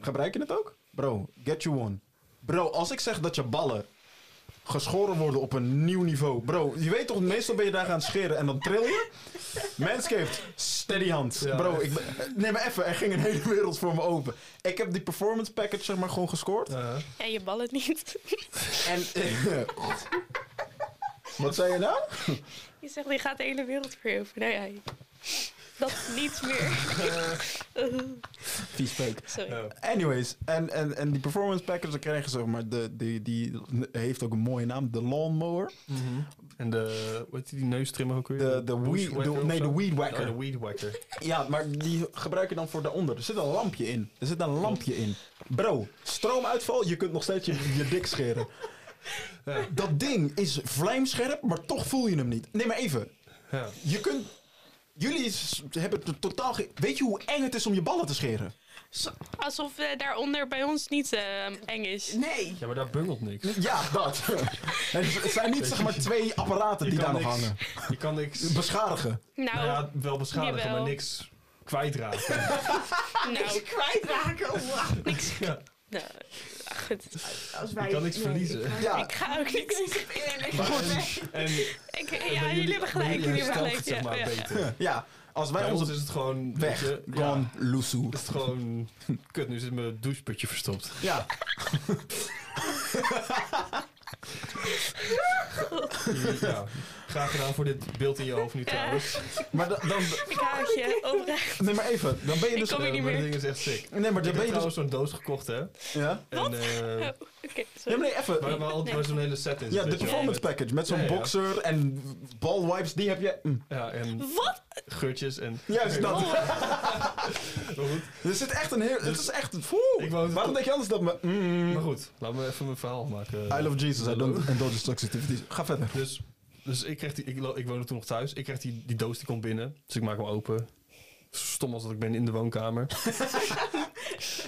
Gebruik je het ook? Bro, get you one. Bro, als ik zeg dat je ballen geschoren worden op een nieuw niveau. Bro, je weet toch, meestal ben je daar gaan scheren en dan tril je. Manscaped, steady hand. Ja, Bro, ik ben, nee maar even, er ging een hele wereld voor me open. Ik heb die performance package zeg maar gewoon gescoord. Ja. Ja, je ballen niet. En... (laughs) Wat zei je nou? (laughs) je zegt, je gaat de hele wereld voor je over. Nou ja, dat niet meer. Vies peuk. Sorry. Ja. Anyways, en, en, en die performance package, dan krijgen ze maar, de, die, die heeft ook een mooie naam, de lawnmower. En de, hoe heet die, neustrimmer ook weer? De, de, weed, de, nee, de weed Oh, whacker. de weed whacker. Ja, maar die gebruik je dan voor daaronder. Er zit een lampje in. Er zit een lampje in. Bro, stroomuitval, je kunt nog steeds je, je dik scheren. Ja. Dat ding is vlijmscherp, maar toch voel je hem niet. Nee, maar even. Ja. Je kunt... Jullie hebben het totaal... ge- Weet je hoe eng het is om je ballen te scheren? Alsof daaronder bij ons niet eh, eng is. Nee. ja, maar daar bungelt niks. Ja, dat. (laughs) Het zijn niet zeg maar twee apparaten Je die daar nog niks- hangen. Je kan niks... Beschadigen. Nou, Nou ja, wel beschadigen, jawel. maar niks kwijtraken. (laughs) nou, Kwijtraken. Wauw. niks. ja. Nou, goed. Als wij, Je kan niks nee, verliezen. ik ga- Ja. Ik ga ook niks. Maar en, en, Ik, en ja, jullie hebben gelijk. Jullie hebben gelijk. het, zeg Ja, maar, ja. beter. (laughs) Ja, als wij Bij ons is het gewoon... weg, je, gone, Ja, loesoe. is het gewoon... (laughs) Kut, nu zit mijn doucheputje verstopt. Ja, (laughs) Ja, graag gedaan voor dit beeld in je hoofd nu trouwens. maar da- dan... Ik haat je. Oprecht. Nee, maar even. Dan ben je Ik dus... kom hier Eh, niet meer. ding is echt sick. Nee, maar dan Ik ben je dus... trouwens zo'n doos gekocht, hè. Ja? En, eh, (laughs) Oh, Oké, Ja, sorry. maar nee, even. waar, waar altijd zo'n hele set in. Ja, de performance package met zo'n Ja, ja. boxer en balwipes, die heb je... Mm. Ja, en Wat? geurtjes en... Juist dat. (laughs) Maar goed, Er zit echt een heel... Het is echt... Ik Waarom denk je anders dat me... Mm. maar goed, laten we even mijn verhaal maken. I love Jesus, I don't (laughs) indulge toxicity. Ga verder. Dus, dus ik, kreeg die, ik, ik woonde toen nog thuis. Ik kreeg die, die doos, die komt binnen. Dus ik maak hem open. Stom als dat ik ben in de woonkamer. dus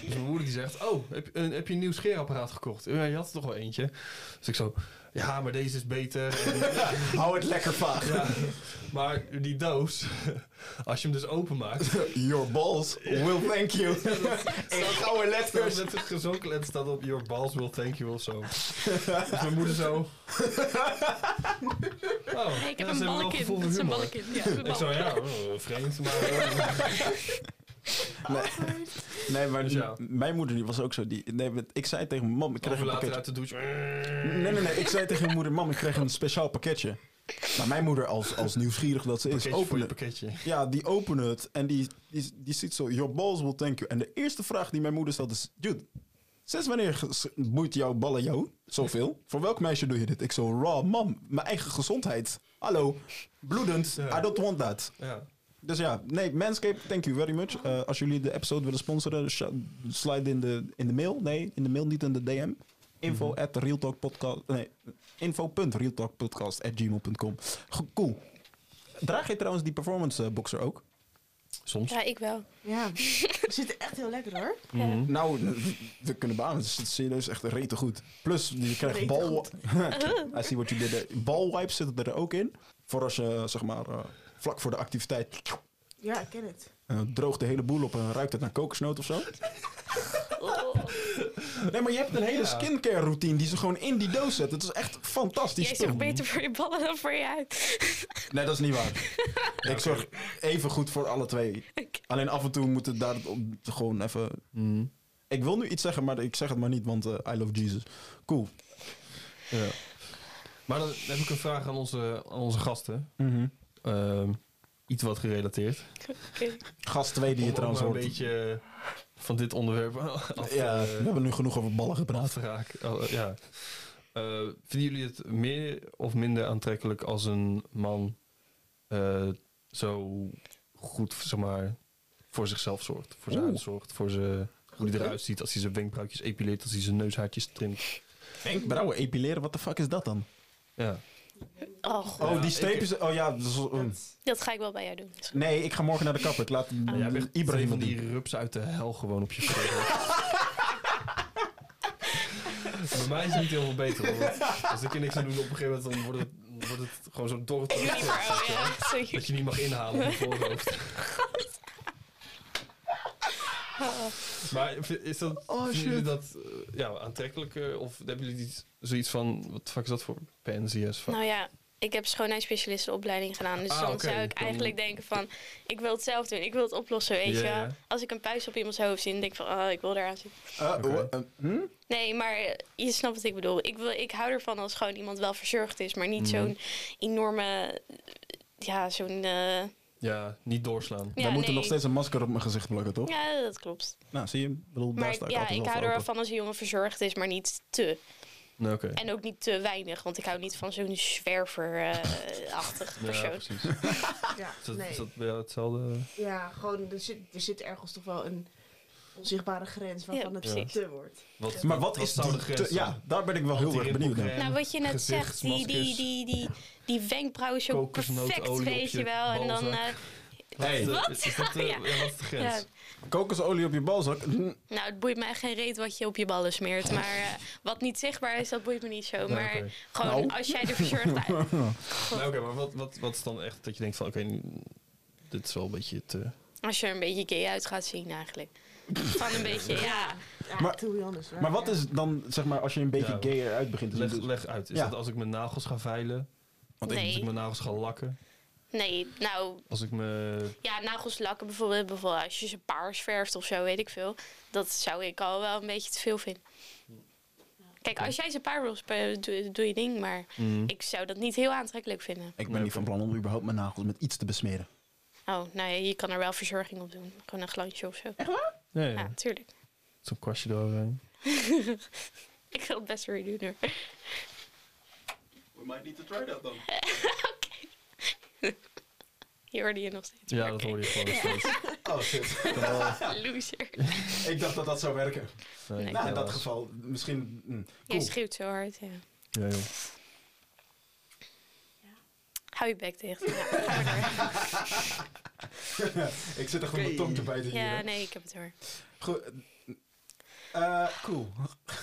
(laughs) mijn moeder die zegt, oh, heb, je- heb je een nieuw scheerapparaat gekocht? Ja, je had er toch wel eentje. Dus ik zo, ja, maar deze is beter. En, (laughs) Hou het lekker vaag. ja. Maar die doos, als je hem dus openmaakt... Your balls will thank you. (laughs) In gouden letters. met gezonken letter staat op Your balls will thank you of zo. Dus mijn moeder zo... Oh, Hey, ik heb een voor Dat is een ballenkind. Ja, Ik zo, ja, oh, vreemd, maar... Nee, nee maar Dus ja. mijn moeder die was ook zo. Die, nee, ik zei tegen mijn mam, ik kreeg een pakketje. uit de douche. Nee, nee, nee. Ik zei tegen mijn moeder, mam, ik kreeg een speciaal pakketje. Maar mijn moeder, als, als nieuwsgierig dat ze is, Pakketje voor open je het. pakketje. Ja, die openen het en die, die, die ziet zo, your balls will thank you. En de eerste vraag die mijn moeder stelt is, dude, sinds wanneer boeit jouw ballen jou zoveel? Voor welk meisje doe je dit? Ik zo, raw, mam, mijn eigen gezondheid. Hallo, bloedend, Ja. I don't want that. Ja. Dus ja, nee, Manscaped, thank you very much. Eh, als jullie de episode willen sponsoren, slide in de, in de mail. Nee, in de mail, niet in de DM. Info at realtalkpodcast. Nee, info.realtalkpodcast at gmail.com. Cool. Draag je trouwens die performance eh, boxer ook? Soms. Ja, ik wel. Ja, (laughs) het zit echt heel lekker hoor. Mhm. Nou, we kunnen beamen. Het is serieus echt rete goed. Plus, je krijgt bal... (laughs) I see what you did. Balwipes zitten er ook in. Voor als je, zeg maar, eh, vlak voor de activiteit... Ja, ik ken het. Eh, droogt de hele boel op en ruikt het naar kokosnoot of zo. Nee, maar je hebt een hele Ja. skincare routine die ze gewoon in die doos zetten. Het is echt fantastisch. Jij zorgt beter voor je ballen dan voor je huid. Nee, dat is niet waar. (laughs) Ik zorg even goed voor alle twee. Alleen af en toe moet het daar gewoon even... Mhm. Ik wil nu iets zeggen, maar ik zeg het maar niet, want eh, I love Jesus. Cool. Ja. Maar dan heb ik een vraag aan onze, aan onze gasten. Ehm, iets wat gerelateerd. Oké. Gast 2 die je trouwens maar een hoort. beetje van dit onderwerp (laughs) af Ja, we eh, hebben nu genoeg over ballen gepraat. Oh, ja. Eh, vinden jullie het meer of minder aantrekkelijk als een man eh, zo goed zeg maar, voor zichzelf zorgt? Voor zijn huid zorgt, voor zijn, hoe hij eruit ziet als hij zijn wenkbrauwtjes epileert, als hij zijn neushaartjes trimt. Wenkbrauwen epileren, wat de fuck is dat dan? Ja. Oh, Oh, Ja, die streepjes. Oh ja, dat is- mm. dat ga ik wel bij jou doen. nee, ik ga morgen naar de kapper. Ik laat Ja, jij echt Ibrahim van die doen. rups uit de hel gewoon op je voorhoofd. (laughs) Bij mij is het niet heel veel beter. hoor. Als ik er niks aan doe, op een gegeven moment dan wordt het, wordt het gewoon zo'n dorp. Oh ja, sorry. Dat je niet mag inhalen op je voorhoofd. (laughs) Maar is dat, Oh, jullie dat eh, ja, aantrekkelijker? Of hebben jullie iets, zoiets van, wat de fuck is dat voor PNCS? Van? Nou ja, ik heb schoonheidsspecialistenopleiding gedaan. Dus Ah, dan oké. zou ik Dan- eigenlijk denken van... Ik wil het zelf doen. Ik wil het oplossen, weet je. Als ik een puis op iemands hoofd zie, dan denk ik van... Oh, ik wil eraan zitten. Eh, eh, hm? Nee, maar eh, je snapt wat ik bedoel. Ik, wil, ik hou ervan als gewoon iemand wel verzorgd is. Maar niet Mhm. zo'n enorme... Ja, zo'n... eh, Ja, niet doorslaan. Ja, Dan moet er nee. nog steeds een masker op mijn gezicht plakken, toch? Ja, dat klopt. Nou, zie je? Ik bedoel, daar Maar sta ik ja, altijd ik wel hou voor er wel open. van als een jongen verzorgd is, maar niet te. Nee, oké. En ook niet te weinig, want ik hou niet van zo'n zwerver-achtig (laughs) Ja, persoon. precies. (laughs) Ja, Is dat, nee. is dat bij jou hetzelfde? ja gewoon er zit, er zit ergens toch wel een onzichtbare grens waarvan Ja, het precies. te wordt. Wat, Maar wat is die de grens te-? Ja, daar ben ik wel heel erg benieuwd naar. Nou, wat je net zegt, die, die, die, die, die wenkbrauwen zo Kokosnootolie perfect, weet je wel. En dan, eh, Hey. Wat? Is dat de, (laughs) Ja. ja. wat is de grens? ja, Kokosolie op je balzak? Nou, het boeit mij geen reet wat je op je ballen smeert. Maar eh, wat niet zichtbaar is, dat boeit me niet zo. Nee, Maar gewoon Nou. als jij er verzorgd uit. (laughs) Nou, oké, maar wat, wat, wat is dan echt dat je denkt van, oké, dit is wel een beetje te... Als je er een beetje gay uit gaat zien eigenlijk. Van een beetje, ja. Ja, Maar- to be honest. Maar wat is dan, zeg maar, als je een beetje Ja. gay eruit begint te zien? Leg, dus- leg uit. Is Ja. dat als ik mijn nagels ga veilen? Want ik- Als ik Nee, mijn nagels ga lakken? nee, nou, Als ik me... ja, nagels lakken bijvoorbeeld, bijvoorbeeld als je ze paars verft of zo, weet ik veel. Dat zou ik al wel een beetje te veel vinden. Kijk, als jij ze paars wil spelen, doe, doe je ding, maar Mm. ik zou dat niet heel aantrekkelijk vinden. Ik ben Nee, niet van plan om überhaupt mijn nagels met iets te besmeren. Oh, nou ja, je kan er wel verzorging op doen. Gewoon een glansje of zo. Ja, ja. Ja, tuurlijk. Zo'n kwastje doorheen. (laughs) Ik wil het best weer doen hoor. We might need to try that dan. (laughs) Je hoorde je nog steeds. Ja, dat oké. hoor je gewoon nog steeds. (laughs) Oh shit. Loser. ik dacht dat dat zou werken. Nee, Nee. Nou, in dat geval misschien... hm, Jij cool. schreeuwt zo hard, ja. Ja, joh. Hou je bek dicht. Ja. (laughs) ik zit er gewoon mijn tong te bijten hier. ja nee, ik heb het hoor. Goed. eh, cool.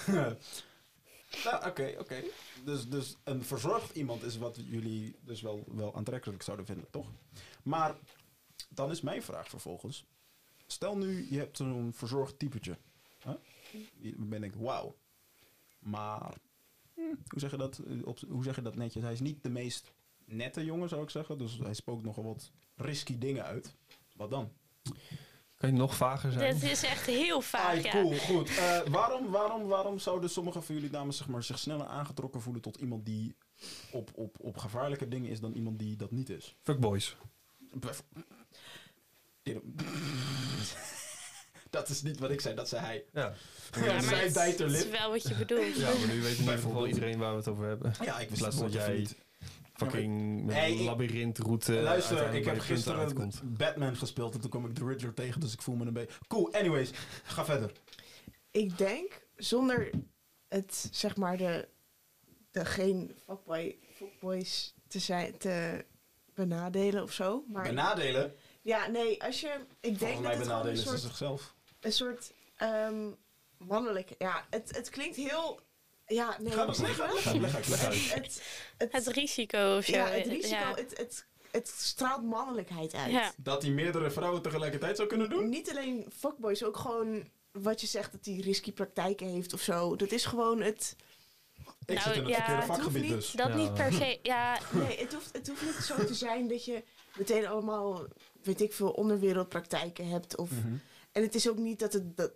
(laughs) nou, oké, oké. Dus, dus een verzorgd iemand is wat jullie dus wel, wel aantrekkelijk zouden vinden, toch? Maar dan is mijn vraag vervolgens. Stel nu, je hebt zo'n verzorgd typetje. Huh? Ben denkt, wauw. Maar, hm, hoe, zeg je dat, op, hoe zeg je dat netjes? Hij is niet de meest nette jongen, zou ik zeggen. Dus hij spookt nogal wat risky dingen uit. Wat dan? Kan je nog vager zijn? Dit is echt heel vaag, Ah, ja. cool, goed. Eh, waarom, waarom, waarom zouden sommige van jullie dames zeg maar, zich sneller aangetrokken voelen tot iemand die op, op, op gevaarlijke dingen is dan iemand die dat niet is? Fuckboys. Dat is niet wat ik zei, dat zei hij. Ja. Ja, Ja, maar het is wel wat je bedoelt. Ja, maar nu weet in ieder geval Bijvoorbeeld. iedereen waar we het over hebben. Ja, ik wist het dat jij niet. Fucking labyrinthroute Luister, ik heb punten uitkomt. gisteren Batman gespeeld en toen kwam ik de Riddler tegen, dus ik voel me een beetje... Cool, anyways, ga verder. Ik denk, zonder het, zeg maar, de, de geen fuckboy, fuckboys te zijn, te benadelen of zo. Maar Benadelen? ja, nee, als je, ik denk Volgens mij dat benadelen een soort, zichzelf. een soort ehm, mannelijk, ja, het, het klinkt heel, ja, nee, Ga hoe dan, zeg je leg dat? uit, leg uit, leg uit. Het, het, het, Het risico of zo. ja, het risico, Ja. Het, het, het straalt mannelijkheid uit. Ja. Dat hij meerdere vrouwen tegelijkertijd zou kunnen doen? Niet alleen fuckboys, ook gewoon wat je zegt dat hij risky praktijken heeft of zo. Dat is gewoon het. Ik Nou, zit in het ja, verkeerde het vakgebied niet. dus. Dat Ja. niet per se. Ja, Nee, het hoeft, het hoeft niet zo te zijn dat je meteen allemaal, weet ik veel, onderwereldpraktijken hebt. Of, Mhm. En het is ook niet dat het, dat,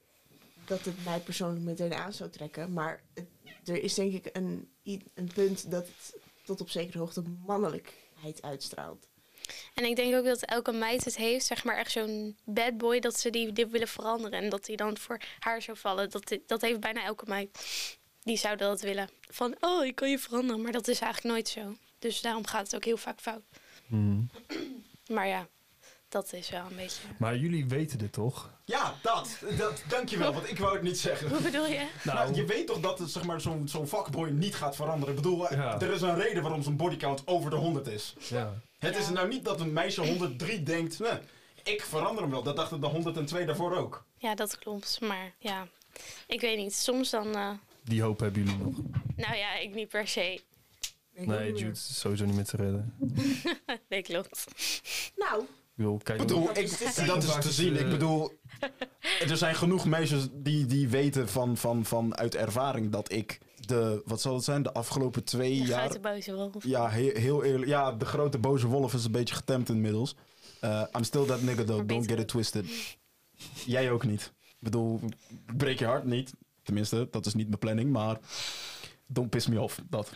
dat het mij persoonlijk meteen aan zou trekken. Maar het- er is denk ik een, een punt dat het tot op zekere hoogte mannelijkheid uitstraalt. En ik denk ook dat elke meid het heeft, zeg maar echt zo'n bad boy, dat ze die, die willen veranderen. En dat die dan voor haar zou vallen. Dat, dat heeft bijna elke meid. Die zou dat willen. Van, oh, ik kan je veranderen. Maar dat is eigenlijk nooit zo. Dus daarom gaat het ook heel vaak fout. Mhm. Maar ja, dat is wel een beetje... Maar jullie weten dit toch? Ja, dat, dat. Dankjewel, want ik wou het niet zeggen. Hoe bedoel je? Nou, je weet toch dat zeg maar, zo'n zo'n fuckboy niet gaat veranderen. Ik bedoel, eh, Ja. er is een reden waarom zijn bodycount over de 100 is. Ja. Het is nou niet dat een meisje 103 denkt, nee, ik verander hem wel. Dat dachten de 102 daarvoor ook. Ja, dat klopt. Maar ja, ik weet niet. Soms dan... eh, Die hoop hebben jullie nog. nou ja, ik niet per se. Ik Nee, Jude is sowieso niet meer te redden. (laughs) Nee, klopt. Nou, bedoel, kijk Ik bedoel, Dat ik, is te zien. dat is te zien. Ik bedoel, er zijn genoeg meisjes die, die weten van, van, van uit ervaring dat ik de, wat zal het zijn, de afgelopen twee De jaar... grote boze wolf. Ja, heel, heel eerlijk. Ja, de grote boze wolf is een beetje getemd inmiddels. Eh, I'm still that nigga though, don't get it twisted. Jij ook niet. Ik bedoel, breek je hart niet. Tenminste, dat is niet mijn planning, maar don't piss me off. Dat.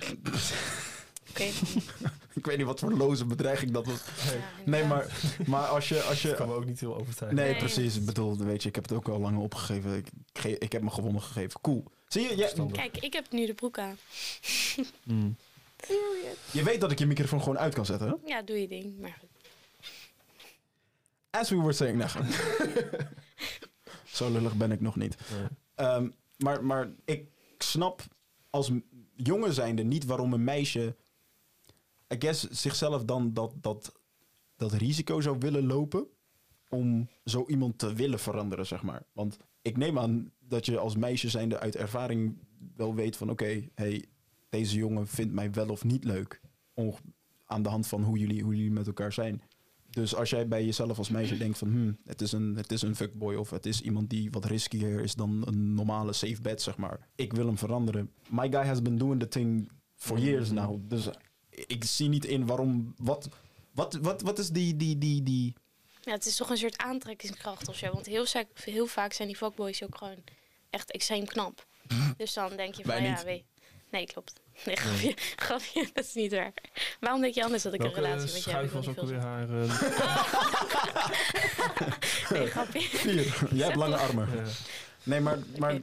Oké. (laughs) Ik weet niet wat voor loze bedreiging dat was. Nee, maar, maar als je... Als Dat je kan me ook niet heel overtuigen. nee, Nee. precies. Ik bedoel, weet je, ik heb het ook al lang opgegeven. Ik, ge- ik heb me gewonnen gegeven. Cool. Zie je. Kijk, ik heb nu de broek aan. Mm. (laughs) Je weet dat ik je microfoon gewoon uit kan zetten, hè? Ja, doe je ding. Maar goed. As we were saying. Nou, (laughs) Zo lullig ben ik nog niet. Nee. Ehm, maar, maar ik snap als jongen zijnde niet waarom een meisje, I guess, zichzelf dan dat, dat, dat risico zou willen lopen om zo iemand te willen veranderen, zeg maar. Want ik neem aan dat je als meisje zijnde uit ervaring wel weet van, oké, hey, deze jongen vindt mij wel of niet leuk. Aan de hand van hoe jullie, hoe jullie met elkaar zijn. Dus als jij bij jezelf als meisje denkt van... Hmm, het, is een, het is een fuckboy of het is iemand die wat riskier is dan een normale safe bet, zeg maar. Ik wil hem veranderen. My guy has been doing the thing for years now. Dus ik zie niet in waarom... Wat, wat, wat, wat is die... die, die, die Ja, het is toch een soort aantrekkingskracht of zo. Want heel, vaak- heel vaak zijn die fuckboys ook gewoon echt extreem knap. (laughs) Dus dan denk je van, Wij ja, niet. weet... Nee, klopt. (laughs) Nee, grapje, (laughs) grapje, dat is niet waar. Waarom denk je anders dat ik Welke een relatie met jou heb? was ook alweer haar... eh, zeggen. Nee, grapje. vier. Jij hebt lange armen. ja. Nee, maar, maar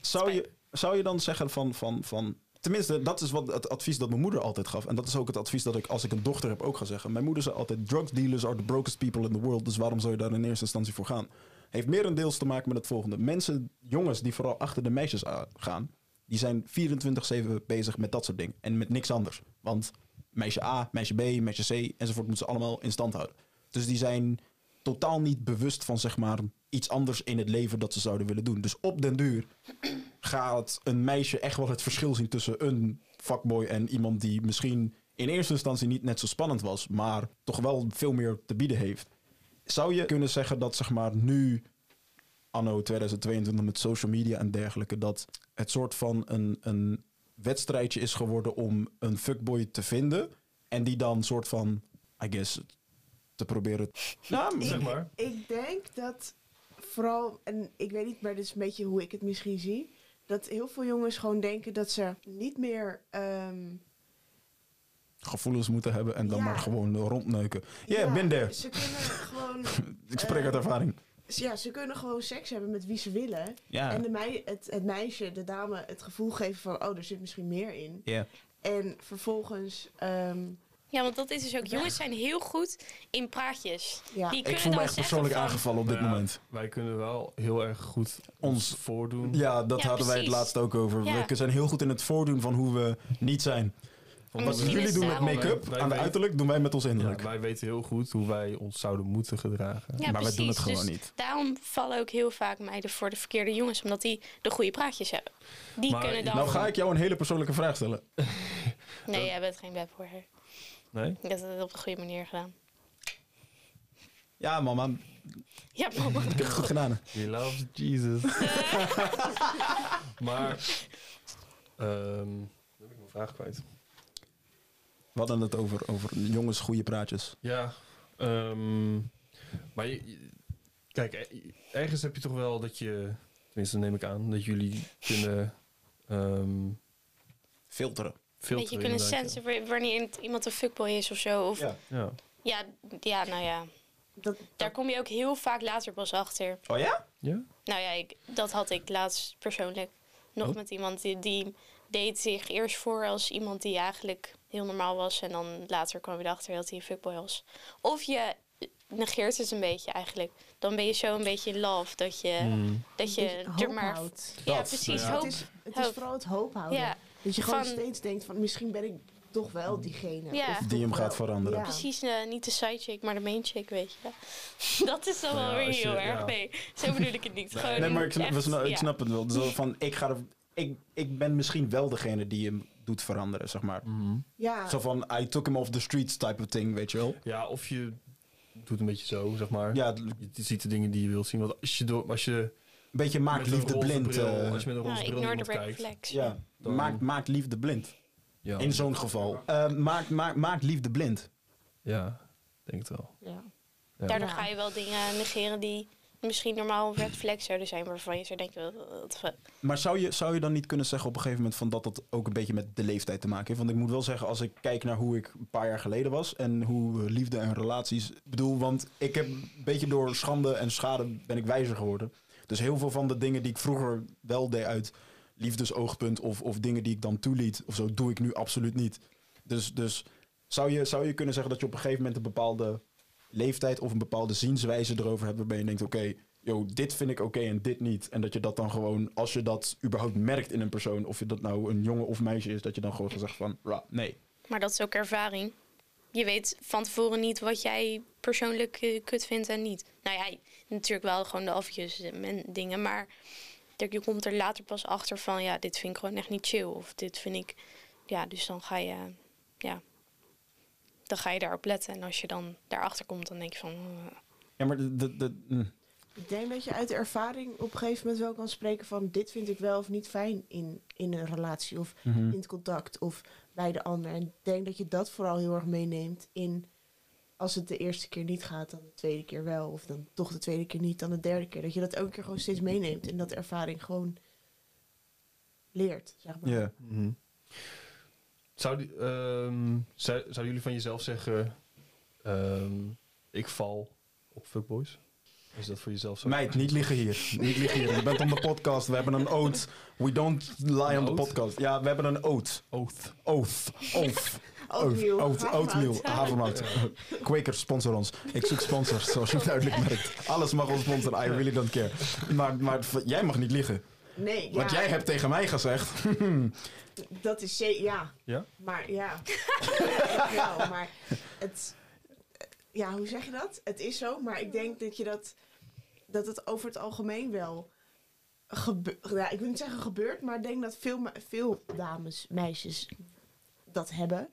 zou, je, zou je dan zeggen van, van, van... Tenminste, dat is wat het advies dat mijn moeder altijd gaf. En dat is ook het advies dat ik als ik een dochter heb ook ga zeggen. Mijn moeder zei altijd, drugs dealers are the brokest people in the world. Dus waarom zou je daar in eerste instantie voor gaan? Heeft merendeels te maken met het volgende. Mensen, jongens die vooral achter de meisjes aan- gaan... die zijn 24-7 bezig met dat soort dingen. En met niks anders. Want meisje A, meisje B, meisje C enzovoort... moeten ze allemaal in stand houden. Dus die zijn totaal niet bewust van zeg maar iets anders in het leven dat ze zouden willen doen. Dus op den duur gaat een meisje echt wel het verschil zien tussen een fuckboy en iemand die misschien in eerste instantie niet net zo spannend was, maar toch wel veel meer te bieden heeft. Zou je kunnen zeggen dat zeg maar nu anno 2022 met social media en dergelijke dat het soort van een, een wedstrijdje is geworden om een fuckboy te vinden en die dan soort van I guess te proberen. Nou, (laughs) Zeg maar. Ik denk dat vooral, en ik weet niet, maar dit is een beetje hoe ik het misschien zie. Dat heel veel jongens gewoon denken dat ze niet meer. ehm, gevoelens moeten hebben en dan Ja. maar gewoon rondneuken. Ja, yeah, ben there. Ze kunnen (laughs) gewoon. Ik spreek uit eh, ervaring. Ja, ze kunnen gewoon seks hebben met wie ze willen. Ja. En de mei, het, het meisje, de dame, het gevoel geven van: oh, er zit misschien meer in. Ja. En vervolgens. ehm, Ja, want dat is dus ook... Jongens zijn heel goed in praatjes. ja. Die Ik kunnen voel me echt persoonlijk van- aangevallen op dit Nou ja, moment. Wij kunnen wel heel erg goed Ons- voordoen. Ja, dat Ja, hadden wij het laatst ook over. Ja. We zijn heel goed in het voordoen van hoe we niet zijn. Wat jullie doen met make-up, aan de uiterlijk, doen wij met ons Ja, innerlijk. wij weten heel goed hoe wij ons zouden moeten gedragen. Ja, maar wij doen het gewoon Dus niet. Daarom vallen ook heel vaak meiden voor de verkeerde jongens. Omdat die de goede praatjes hebben. Die Maar kunnen dan... Nou ga ik jou een hele persoonlijke vraag stellen. (laughs) Nee, jij bent geen webhoorder. Nee? Ik heb het op de goede manier gedaan. Ja, mama, Ja, mama. ik heb het goed gedaan. We love Jesus. (laughs) maar... ehm nu heb ik mijn vraag kwijt. We hadden het over, over jongens goede praatjes. Ja, ehm, maar je- je- kijk, ergens heb je toch wel dat je, tenminste neem ik aan, dat jullie kunnen ehm Filteren. Filteren. Weet je, kunnen sensen wa- wanneer iemand een fuckboy is of zo. Of, ja. Ja. Ja. Ja, nou ja. dat, Daar kom je ook heel vaak later pas achter. Oh ja? ja? Nou ja, ik, dat had ik laatst persoonlijk nog Oh. met iemand die, die deed zich eerst voor als iemand die eigenlijk heel normaal was. En dan later kwam je erachter dat hij een fuckboy was. Of je negeert het een beetje eigenlijk. Dan ben je zo een beetje in love dat je, Hmm. dat je er hoop maar... houdt. Ja, precies. ja. Hoop. Het is, het is vooral het hoop houden. Ja, Dat je gewoon van- steeds denkt van misschien ben ik toch wel diegene. Ja. Of Die hem gaat veranderen. Ja. precies. eh, niet de sidechick, maar de main chick, weet je. (laughs) Dat is dan wel weer heel erg. ja. Nee, zo bedoel ik het niet. Gewoon Nee, maar ik snap, echt, we snap- ik ja. snap het wel. Zo van, ik, ga er, ik, ik ben misschien wel degene die hem doet veranderen, zeg maar. Mhm. Ja, Zo van, I took him off the streets type of thing, weet je wel. Ja, of je doet een beetje zo, zeg maar. Ja, Je ziet de dingen die je wilt zien. Want als je, door, als je een beetje maakt liefde blind. bril, eh, als je met een roze Ja, bril ignore naar the iemand red kijkt. flags. ja, Dan- maakt, maakt liefde blind. Ja, In zo'n geval. Eh, maakt, maakt, maakt liefde blind. Ja, denk het wel. ja. Ja. Daardoor ga je wel dingen negeren die misschien normaal red flags zouden zijn waarvan je zo denkt, wat fuck. Maar zou je, zou je dan niet kunnen zeggen op een gegeven moment van dat dat ook een beetje met de leeftijd te maken heeft? Want ik moet wel zeggen, als ik kijk naar hoe ik een paar jaar geleden was en hoe liefde en relaties. Ik bedoel, want ik heb een beetje door schande en schade ben ik wijzer geworden. Dus heel veel van de dingen die ik vroeger wel deed uit liefdesoogpunt of, of dingen die ik dan toeliet of zo, doe ik nu absoluut niet. Dus, dus zou, je, zou je kunnen zeggen dat je op een gegeven moment een bepaalde leeftijd of een bepaalde zienswijze erover hebt waarbij je denkt, oké, yo, dit vind ik oké en dit niet. En dat je dat dan gewoon, als je dat überhaupt merkt in een persoon, of je dat nou een jongen of meisje is, dat je dan gewoon zegt van, "Ra, nee. Maar dat is ook ervaring. Je weet van tevoren niet wat jij persoonlijk eh, kut vindt en niet. Nou ja, natuurlijk wel gewoon de afjes en dingen, maar je komt er later pas achter van, ja, dit vind ik gewoon echt niet chill. Of dit vind ik, ja, dus dan ga je, ja, dan ga je daarop letten. En als je dan daarachter komt, dan denk je van, eh, Ja, maar de, de, de, mm. Ik denk dat je uit de ervaring op een gegeven moment wel kan spreken van dit vind ik wel of niet fijn in, in een relatie of Mhm. in het contact of bij de ander. En ik denk dat je dat vooral heel erg meeneemt in als het de eerste keer niet gaat, dan de tweede keer wel. Of dan toch de tweede keer niet, dan de derde keer. Dat je dat elke keer gewoon steeds meeneemt en dat de ervaring gewoon leert, zeg maar. Ja. Mhm. Zou die, ehm, zou, zouden jullie van jezelf zeggen, ehm, ik val op fuckboys? Is dat voor jezelf zo? Meid, niet liggen hier. Niet liggen hier. Je bent op de podcast. We hebben een oath. We don't lie on the podcast. Ja, we hebben een oath. Oath. Oath. Oath. Oatmeal. Oatmeal. Havermout. (laughs) Quaker, sponsor ons. Ik zoek sponsors, zoals je duidelijk (laughs) merkt. Alles mag ons sponsoren. I really don't care. Maar, jij mag niet liegen. Nee, ja, Want jij hebt tegen mij gezegd... (laughs) dat is zeker, ja. Ja? Maar ja, wel, maar het, ja, hoe zeg je dat? Het is zo, maar ik denk dat je dat, dat het over het algemeen wel gebeurt. Ja, ik wil niet zeggen gebeurt, maar ik denk dat veel, veel dames, meisjes dat hebben.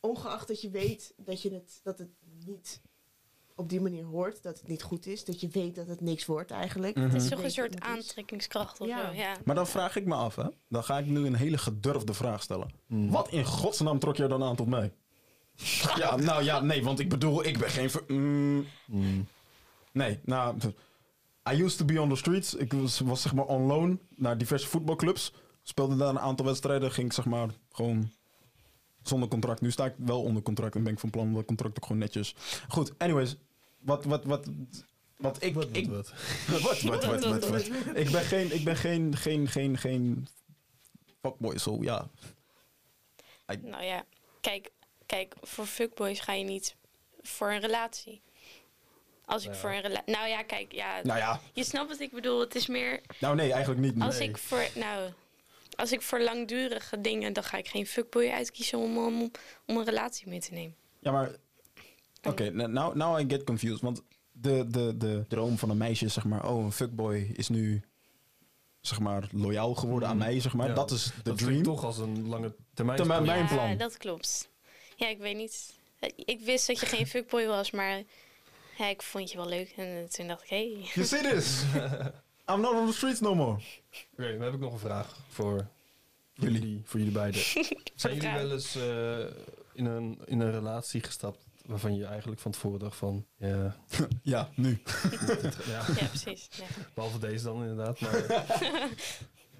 Ongeacht dat je weet dat, je het, dat het niet op die manier hoort, dat het niet goed is, dat je weet dat het niks wordt eigenlijk. Mhm. het is toch een soort aantrekkingskracht of Ja. zo. Ja. Maar dan vraag ik me af, hè. Dan ga ik nu een hele gedurfde vraag stellen. Wat in godsnaam trok je dan aan tot mij? (laughs) ja, nou ja, nee, want ik bedoel, ik ben geen... ver- mm, Mm. nee, nou... I used to be on the streets. Ik was, was zeg maar on loan naar diverse voetbalclubs. Speelde daar een aantal wedstrijden. Ging ik zeg maar gewoon zonder contract. Nu sta ik wel onder contract en ben ik van plan om dat contract ook gewoon netjes. Goed, anyways. Wat, wat, wat, wat ik... Wat, ik (laughs) wat, wat, wat, wat, wat, wat. Ik ben geen, ik ben geen, geen, geen, geen fuckboy, zo ja. Nou ja, kijk, kijk, voor fuckboys ga je niet voor een relatie. Als ik Ja. voor een relatie... Nou ja, kijk, ja, Nou ja, je snapt wat ik bedoel. Het is meer nou nee, eigenlijk niet. als Nee. ik voor... Nou, als ik voor langdurige dingen... dan ga ik geen fuckboy uitkiezen om, om, om een relatie mee te nemen. Ja, maar... Oké, n- now, now I get confused. Want de, de, de droom van een meisje is zeg maar... Oh, een fuckboy is nu zeg maar loyaal geworden aan Mhm. mij, zeg maar. Ja, dat is de dat dream. toch als een lange termijn. Termijn- plan. Mijn ja, plan. dat klopt. Ja, ik weet niet. Ik wist dat je geen fuckboy was, maar... Ja, ik vond je wel leuk. En toen dacht ik, hé... Hey. You see this? I'm not on the streets no more. Oké, dan heb ik nog een vraag voor Jullie. jullie, voor jullie beiden. (laughs) Zijn jullie wel eens eh, in, een, in een relatie gestapt waarvan je eigenlijk van tevoren dacht van... Ja, (laughs) Ja, nu. ja Ja, precies. Ja. behalve deze dan inderdaad. Maar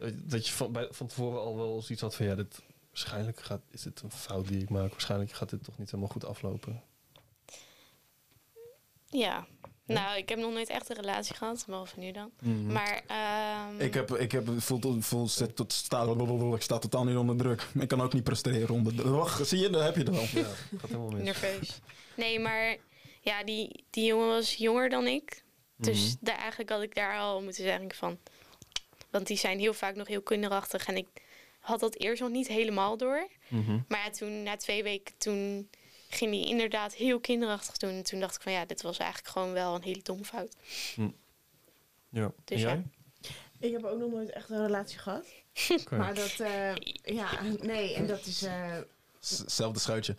(laughs) dat je van, bij, van tevoren al wel zoiets had van... Ja, dit, waarschijnlijk gaat, is dit een fout die ik maak. Waarschijnlijk gaat dit toch niet helemaal goed aflopen. Ja. Nou, ik heb nog nooit echt een relatie gehad, behalve nu dan. Mhm. Maar, ehm, Ik heb, ik heb voel, voel zet tot sta, ik sta totaal niet onder druk. Ik kan ook niet presteren onder druk. Wacht, zie je, daar heb je het al. Ja, gaat helemaal mis. nerveus. Nee, maar ja, die, die jongen was jonger dan ik. Dus Mhm. daar, eigenlijk had ik daar al moeten zeggen van... Want die zijn heel vaak nog heel kinderachtig. En ik had dat eerst nog niet helemaal door. Mhm. Maar ja, toen, na twee weken, toen ging hij inderdaad heel kinderachtig doen. En toen dacht ik van ja, dit was eigenlijk gewoon wel een hele domme fout. Ja. Dus en jij? Ik heb ook nog nooit echt een relatie gehad. (laughs) Maar dat, eh, ja, nee, en dat is, eh, S- Zelfde schuitje.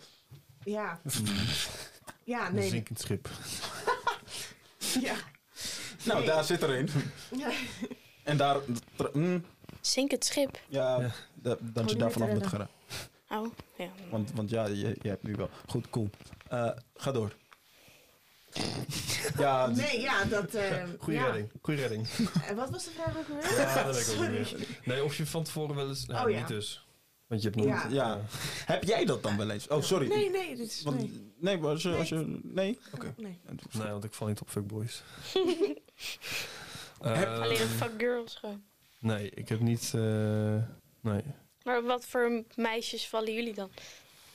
ja. (laughs) Ja, Een nee. zinkend schip. (laughs) Ja. Nou, Nee. daar zit er een. ja. En daar... mm, Zink het schip. ja, Ja. da- dat je niet daar meer vanaf moet gaan. Oh, ja. Want, want ja, je, je hebt nu wel... Goed, cool. Eh, ga door. Ja, (laughs) Nee, ja, dat... eh, (laughs) Goeie ja. redding. Goeie redding. En wat was de vraag ook weer? Ja, dat weet ik ook Sorry. niet meer. Nee, of je van tevoren wel eens... Nou, Oh, ja. niet dus. Want je hebt nog... Ja. ja. Heb jij dat dan wel eens? Oh, sorry. Nee, nee, dit is... Want, Nee. nee, maar als je... Als je nee? Oké. nee. Nee, want ik val niet op fuckboys. Heb- (laughs) Eh, Alleen fuck girls gewoon. Nee, ik heb niet... eh, nee. Maar wat voor meisjes vallen jullie dan?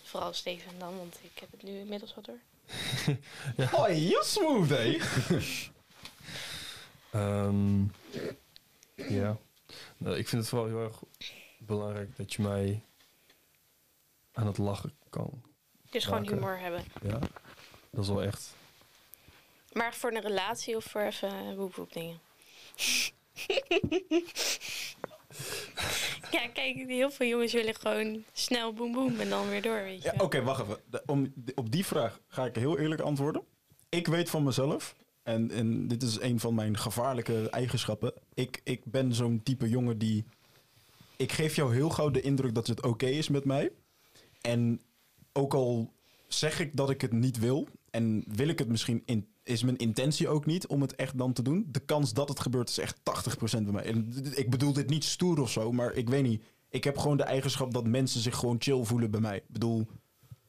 Vooral Steven dan, want ik heb het nu inmiddels wat door. Oh, heel smooth, hé. Ehm, ja. Nou, ik vind het vooral heel erg belangrijk dat je mij aan het lachen kan. Dus gewoon Maken. humor hebben. Ja, dat is wel echt. Maar voor een relatie of voor even woep woep dingen? (laughs) ja, kijk, heel veel jongens willen gewoon snel boem boem en dan weer door, weet je. Ja, Oké, wacht even. Om, op die vraag ga ik heel eerlijk antwoorden. Ik weet van mezelf, en, en dit is een van mijn gevaarlijke eigenschappen. Ik, ik ben zo'n type jongen die... Ik geef jou heel gauw de indruk dat het oké is met mij. En ook al zeg ik dat ik het niet wil... en wil ik het misschien... In, is mijn intentie ook niet om het echt dan te doen... de kans dat het gebeurt is echt 80% bij mij. En ik bedoel dit niet stoer of zo, maar ik weet niet... Ik heb gewoon de eigenschap dat mensen zich gewoon chill voelen bij mij. Ik bedoel,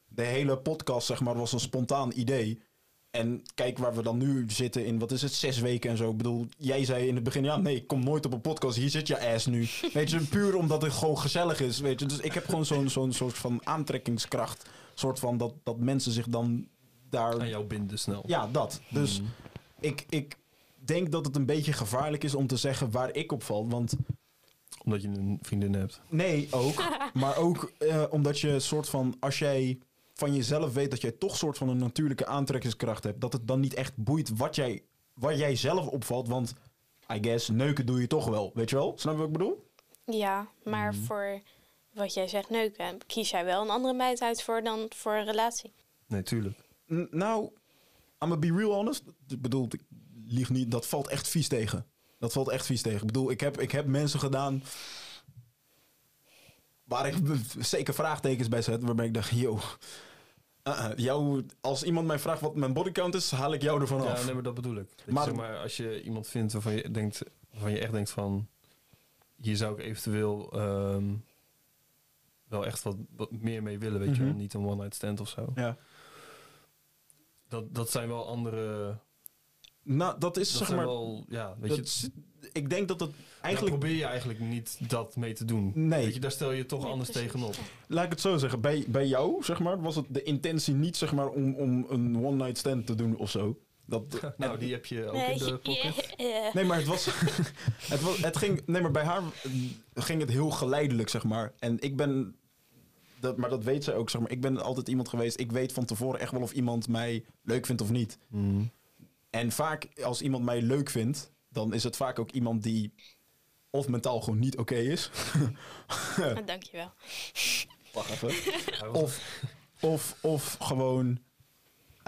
de hele podcast, zeg maar, was een spontaan idee. En kijk waar we dan nu zitten in, wat is het, zes weken en zo. Ik bedoel, jij zei in het begin, ja, nee, ik kom nooit op een podcast. Hier zit je ass nu. (laughs) Weet je, puur omdat het gewoon gezellig is, weet je. Dus ik heb gewoon zo'n zo'n soort van aantrekkingskracht. soort van dat, dat mensen zich dan daar... Aan jou binden snel. Ja, dat. Dus Mhm. ik, ik denk dat het een beetje gevaarlijk is om te zeggen waar ik op val. Want Omdat je een vriendin hebt. Nee, ook. (laughs) maar ook eh, omdat je soort van, als jij van jezelf weet dat jij toch soort van een natuurlijke aantrekkingskracht hebt, dat het dan niet echt boeit wat jij, waar jij zelf opvalt. Want I guess, neuken doe je toch wel. Weet je wel? Snap je wat ik bedoel? Ja, maar voor wat jij zegt neuken, kies jij wel een andere meid uit voor dan voor een relatie. Nee, tuurlijk. Nou, I'm gonna be real honest. Ik bedoel, ik lieg niet, dat valt echt vies tegen. Dat valt echt vies tegen. Ik bedoel, ik heb, ik heb mensen gedaan waar ik zeker vraagtekens bij zet, waarbij ik dacht, yo, uh-uh, jou, als iemand mij vraagt wat mijn bodycount is, haal ik jou ervan Ja, af. nee, maar dat bedoel ik. Dat je, Maar- zeg maar als je iemand vindt waarvan je, denkt, waarvan je echt denkt van... Hier zou ik eventueel ehm, wel echt wat, wat meer mee willen, weet je wel. Mhm. Niet een one-night stand of zo. Ja. Dat, dat zijn wel andere... Nou, dat is Dat zeg maar. wel, ja, weet dat je, ik denk dat het eigenlijk probeer je eigenlijk niet dat mee te doen. Nee. Weet je, daar stel je toch Nee, anders precies. tegenop. Laat ik het zo zeggen. Bij, bij jou, zeg maar, was het de intentie niet zeg maar, om, om een one-night stand te doen of zo. Dat, (laughs) Nou, die heb je ook in de (laughs) pocket. yeah. Nee, maar het was. (laughs) het, was het ging. Nee, maar bij haar eh, ging het heel geleidelijk, zeg maar. En ik ben. Dat, maar dat weet zij ook, zeg maar. Ik ben altijd iemand geweest. Ik weet van tevoren echt wel of iemand mij leuk vindt of niet. Mhm. En vaak, als iemand mij leuk vindt, dan is het vaak ook iemand die. of mentaal gewoon niet oké is. Ah, (laughs) (laughs) Dankjewel. Wacht even. (laughs) Of, of, of gewoon,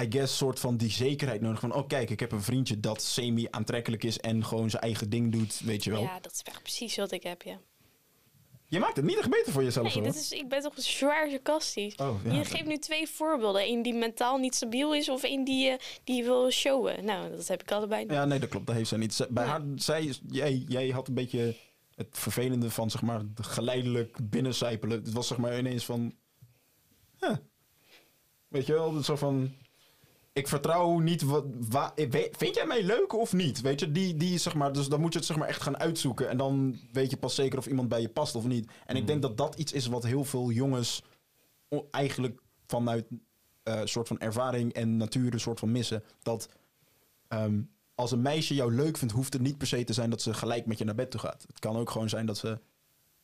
I guess, soort van die zekerheid nodig van... oh kijk, ik heb een vriendje dat semi-aantrekkelijk is en gewoon zijn eigen ding doet, weet je wel. Ja, dat is echt precies wat ik heb, ja. Je maakt het niet echt beter voor jezelf, Nee, dit is, ik ben toch zwaar sarcastisch. Oh, ja. Je geeft nu twee voorbeelden. Eén die mentaal niet stabiel is of één die, eh, die wil showen. Nou, dat heb ik allebei. Ja, nee, dat klopt. Dat heeft zij niet. Bij Ja. haar, zij, jij, jij had een beetje het vervelende van, zeg maar, geleidelijk binnencijpelen. Het was zeg maar ineens van... huh. Weet je wel, zo van... Ik vertrouw niet wat... wa- vind jij mij leuk of niet? Weet je, die, die zeg maar... Dus dan moet je het zeg maar echt gaan uitzoeken. En dan weet je pas zeker of iemand bij je past of niet. En ik denk dat dat iets is wat heel veel jongens... eigenlijk vanuit een soort van ervaring en natuur een soort van missen. Dat Ehm, als een meisje jou leuk vindt, hoeft het niet per se te zijn dat ze gelijk met je naar bed toe gaat. Het kan ook gewoon zijn dat ze,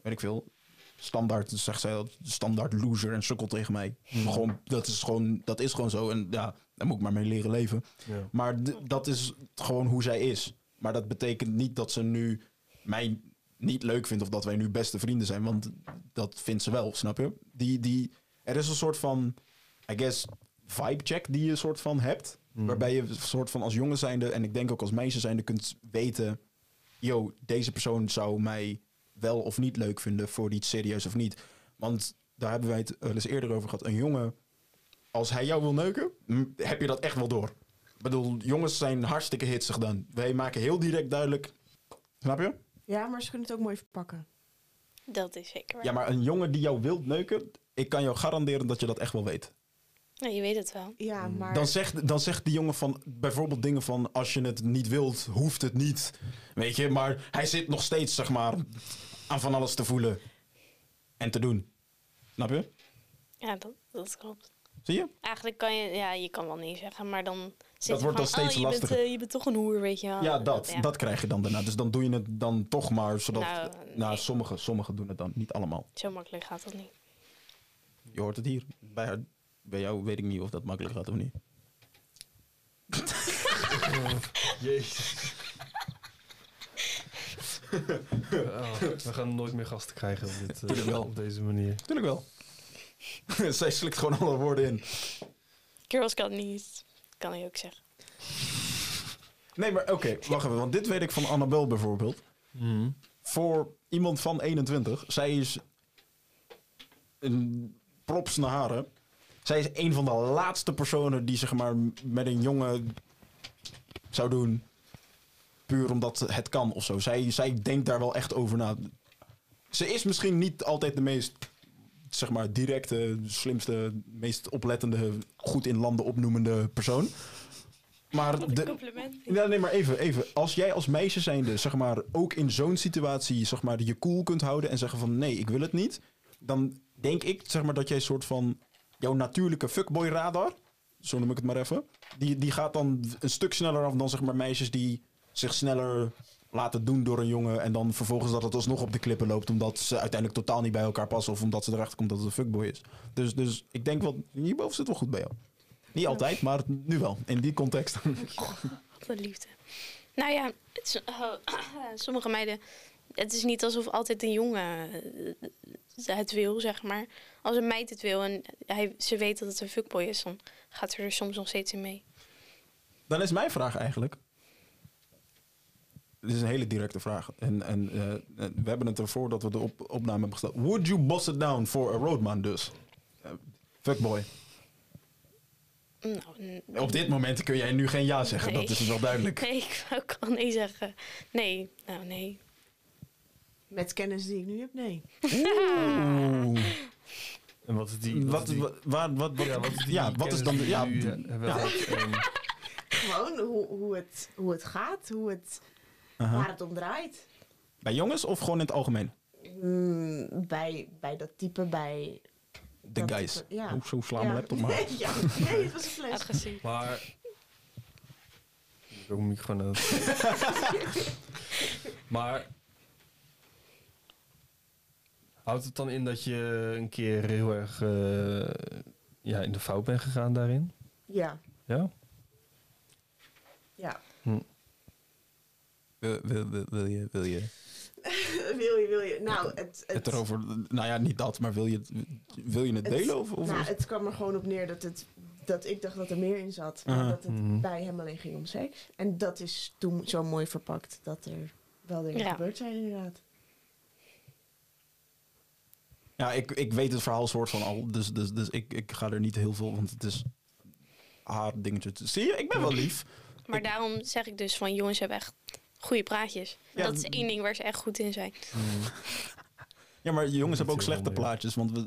weet ik veel, standaard, zegt zij dat, standaard loser en sukkel tegen mij. Gewoon, dat, is gewoon, dat is gewoon zo en ja, daar moet ik maar mee leren leven. Ja. Maar dat is gewoon hoe zij is. Maar dat betekent niet dat ze nu mij niet leuk vindt of dat wij nu beste vrienden zijn, want dat vindt ze wel, snap je? Die, die, er is een soort van, I guess, vibe check die je soort van hebt. Mhm. Waarbij je een soort van als jongen zijnde, en ik denk ook als meisje zijnde, kunt weten... yo, deze persoon zou mij wel of niet leuk vinden voor iets serieus of niet. Want daar hebben wij het wel eens eerder over gehad. Een jongen, als hij jou wil neuken, heb je dat echt wel door. bedoel, jongens zijn hartstikke hitsig dan. Wij maken heel direct duidelijk. Snap je? Ja, maar ze kunnen het ook mooi verpakken. Dat is zeker waar. Ja, maar een jongen die jou wilt neuken, ik kan jou garanderen dat je dat echt wel weet. Ja, je weet het wel. Ja, maar... Dan zegt, dan zegt die jongen van bijvoorbeeld dingen van als je het niet wilt, hoeft het niet. Weet je, maar hij zit nog steeds, zeg maar, aan van alles te voelen en te doen. Snap je? Ja, dat, dat klopt. Zie je? Eigenlijk kan je, ja, je kan wel nee zeggen, maar dan zit Dat wordt dan van, steeds oh, je bent, lastiger. eh, je bent toch een hoer, weet je wel. Ja, dat, ja. dat krijg je dan daarna. Dus dan doe je het dan toch maar, zodat... Nou, Nou, nee. sommigen, sommigen doen het dan, niet allemaal. Zo makkelijk gaat dat niet. Je hoort het hier. Bij, haar- bij jou weet ik niet of dat makkelijk gaat of niet. (laughs) Jezus. (laughs) Oh, we gaan nooit meer gasten krijgen op, dit, eh, op deze manier. Tuurlijk wel. (laughs) Zij slikt gewoon alle woorden in. Girls kan niet, kan ik ook zeggen. Nee, maar oké, wacht even. Want dit weet ik van Annabel bijvoorbeeld. Mhm. Voor iemand van 21, zij is een props naar haren. Zij is een van de laatste personen die zeg maar met een jongen zou doen. Puur omdat het kan of zo. Zij, zij denkt daar wel echt over na. Ze is misschien niet altijd de meest zeg maar directe, slimste, meest oplettende, goed in landen opnoemende persoon. Maar de, compliment. ja, nee, maar even, even. Als jij als meisje zijnde, zeg maar, ook in zo'n situatie, zeg maar, je cool kunt houden en zeggen van nee, ik wil het niet. Dan denk ik, zeg maar, dat jij een soort van, jouw natuurlijke fuckboy radar, zo noem ik het maar even, die, die gaat dan een stuk sneller af dan, zeg maar, meisjes die zich sneller laten doen door een jongen en dan vervolgens dat het alsnog op de klippen loopt omdat ze uiteindelijk totaal niet bij elkaar passen of omdat ze erachter komt dat het een fuckboy is. Dus, dus ik denk wel, hierboven zit wel goed bij jou. Niet altijd, maar nu wel, in die context. Wat een liefde. Nou ja, het is- oh, (clears throat) sommige meiden... Het is niet alsof altijd een jongen eh, het wil, zeg maar. Als een meid het wil en hij, ze weet dat het een fuckboy is... dan gaat ze er soms nog steeds in mee. Dan is mijn vraag eigenlijk. Dit is een hele directe vraag. En, en eh, eh, we hebben het ervoor dat we de op, opname hebben gesteld. Would you boss it down for a roadman dus? Eh, fuckboy. Nou, Op dit moment kun jij nu geen ja zeggen. Nee. Dat is wel duidelijk. (laughs) Nee, ik al nee zeggen. Nee, nou nee. Met kennis die ik nu heb, nee. Oeh. En wat is die... Wat, wat, waar, wat, wat, ja, wat is die ja, wat is dan... de- Ja, (laughs) Gewoon hoe, hoe, het, hoe het gaat, hoe het, Aha. waar het om draait. Bij jongens of gewoon in het algemeen? Mm, bij, bij dat type, bij... De guys. type, ja. Zo slaan ja. mijn laptop maar. Nee, (laughs) ja, nee, het was een fles. Agressief. Maar... Ik heb ook een microfoon nodig. (laughs) maar... Houdt het dan in dat je een keer heel erg eh, ja, in de fout bent gegaan daarin? Ja, Ja? ja. Wil, wil, wil, wil je, wil je (laughs) wil je, wil je. Nou, het... het, het erover... Nou ja, niet dat, maar wil je het, wil je het het- delen? Of, of nou, het kwam er gewoon op neer dat, het, dat ik dacht dat er meer in zat. Maar Aha. dat het Mhm. bij hem alleen ging om seks. En dat is toen zo mooi verpakt dat er wel dingen Ja. gebeurd zijn inderdaad. Ja, ik, ik weet het verhaal soort van al, dus, dus, dus ik, ik ga er niet heel veel, want het is haar dingetje. Zie je, ik ben wel lief. Maar daarom zeg ik dus van jongens hebben echt goede praatjes. Ja, dat is één ding waar ze echt goed in zijn. (laughs) Ja, maar jongens hebben ook slechte plaatjes, want we,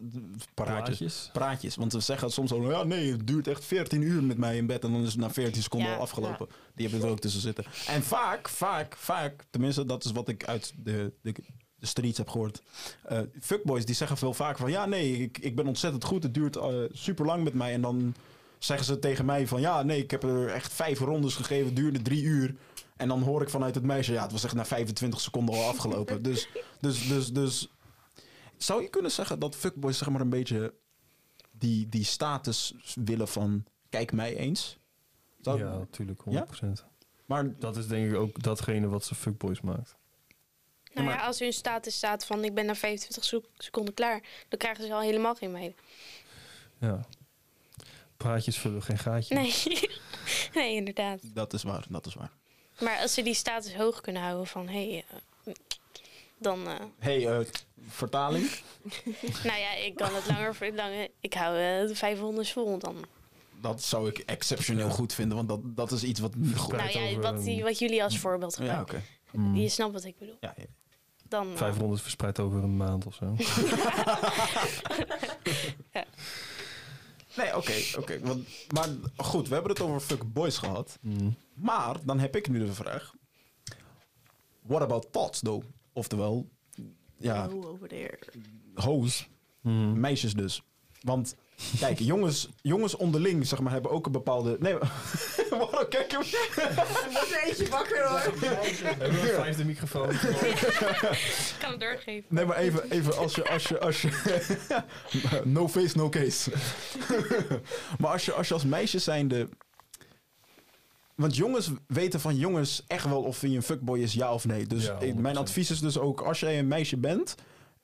praatjes, praatjes, want ze zeggen soms al, ja nee, het duurt echt 14 uur met mij in bed en dan is het na 14 seconden Ja. al afgelopen. Die hebben er ook tussen zitten. En vaak, vaak, vaak, tenminste dat is wat ik uit de, de, de streets heb gehoord. eh, fuckboys die zeggen veel vaker van, ja nee, ik, ik ben ontzettend goed, het duurt super lang met mij en dan zeggen ze tegen mij van, ja nee, ik heb er echt vijf rondes gegeven, het duurde drie uur. En dan hoor ik vanuit het meisje, ja, het was echt na 25 seconden al afgelopen. (laughs) dus, dus, dus, dus, zou je kunnen zeggen dat fuckboys zeg maar een beetje die, die status willen van, kijk mij eens? Zou- Ja, natuurlijk, 100%. Ja? Maar Dat is denk ik ook datgene wat ze fuckboys maakt. Nou maar- ja, als hun status staat van ik ben na 25 sec- seconden klaar, dan krijgen ze al helemaal geen meiden. Ja. Praatjes vullen geen gaatje. Nee. (laughs) nee, inderdaad. dat is waar, dat is waar. Maar als ze die status hoog kunnen houden van hé, hey, eh, dan. eh, hey, eh, vertaling? (laughs) nou ja, ik kan het langer, langer ik hou eh, de 500 vol, dan dat zou ik exceptioneel goed vinden, want dat, dat is iets wat niet goed Nou ja, over wat, die- wat jullie als voorbeeld Ja, gebruiken. oké. Mm. Je snapt wat ik bedoel. Ja, ja. Dan, eh, 500 verspreid over een maand of zo. (laughs) Nee, oké, oké. want Maar goed, we hebben het over fuck boys gehad. Mm. Maar dan heb ik nu de vraag. What about thoughts, though? Oftewel, ja, Oh, over there. hoes, Mm. meisjes dus. Want, kijk, (laughs) jongens, jongens onderling, zeg maar, hebben ook een bepaalde... Nee, (laughs) waarom kijk Er wordt er eentje wakker hoor. (laughs) Hebben we een vijfde microfoon? Ik kan het doorgeven. Nee, maar even, even als je, als je, als je... no face, no case. maar als je, als je als meisje zijnde... Want jongens weten van jongens echt wel of hij een fuckboy is, ja of nee. Dus Ja, ik- mijn 100%. advies is dus ook, als jij een meisje bent...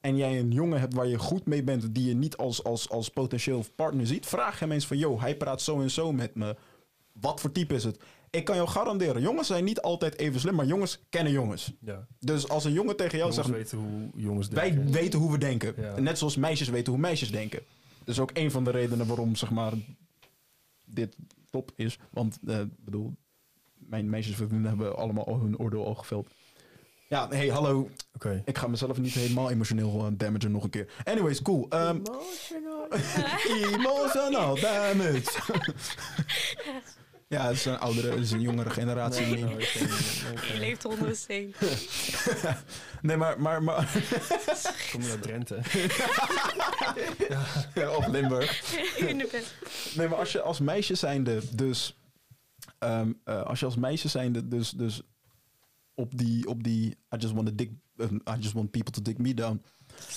en jij een jongen hebt waar je goed mee bent... die je niet als, als, als potentieel partner ziet... vraag hem eens van, yo, hij praat zo en zo met me. Wat voor type is het? Ik kan jou garanderen, jongens zijn niet altijd even slim... maar jongens kennen jongens. Ja. Dus als een jongen tegen jou Jongens zegt... weten hoe jongens Wij weten hoe we denken. Ja. Net zoals meisjes weten hoe meisjes denken. Dat is ook een van de redenen waarom, zeg maar, dit top is. Want, ik bedoel, mijn meisjesvriendinnen hebben allemaal al hun oordeel al geveld. Ja, hey, hallo. Oké. Ik ga mezelf niet helemaal emotioneel eh, damagen nog een keer. Anyways, cool. Ehm, Emotional. (laughs) emotional damage. ja, het is een oudere, het is een jongere generatie. Nee, ken- Je leeft onder een steen. (laughs) Nee, maar, maar, maar (laughs) Kom je uit Drenthe? of Limburg. In de bed. Nee, maar als je als meisje zijnde dus... ehm, eh, als je als meisje zijnde dus, dus op die... Op die I, just want to dig, eh, I just want people to dig me down.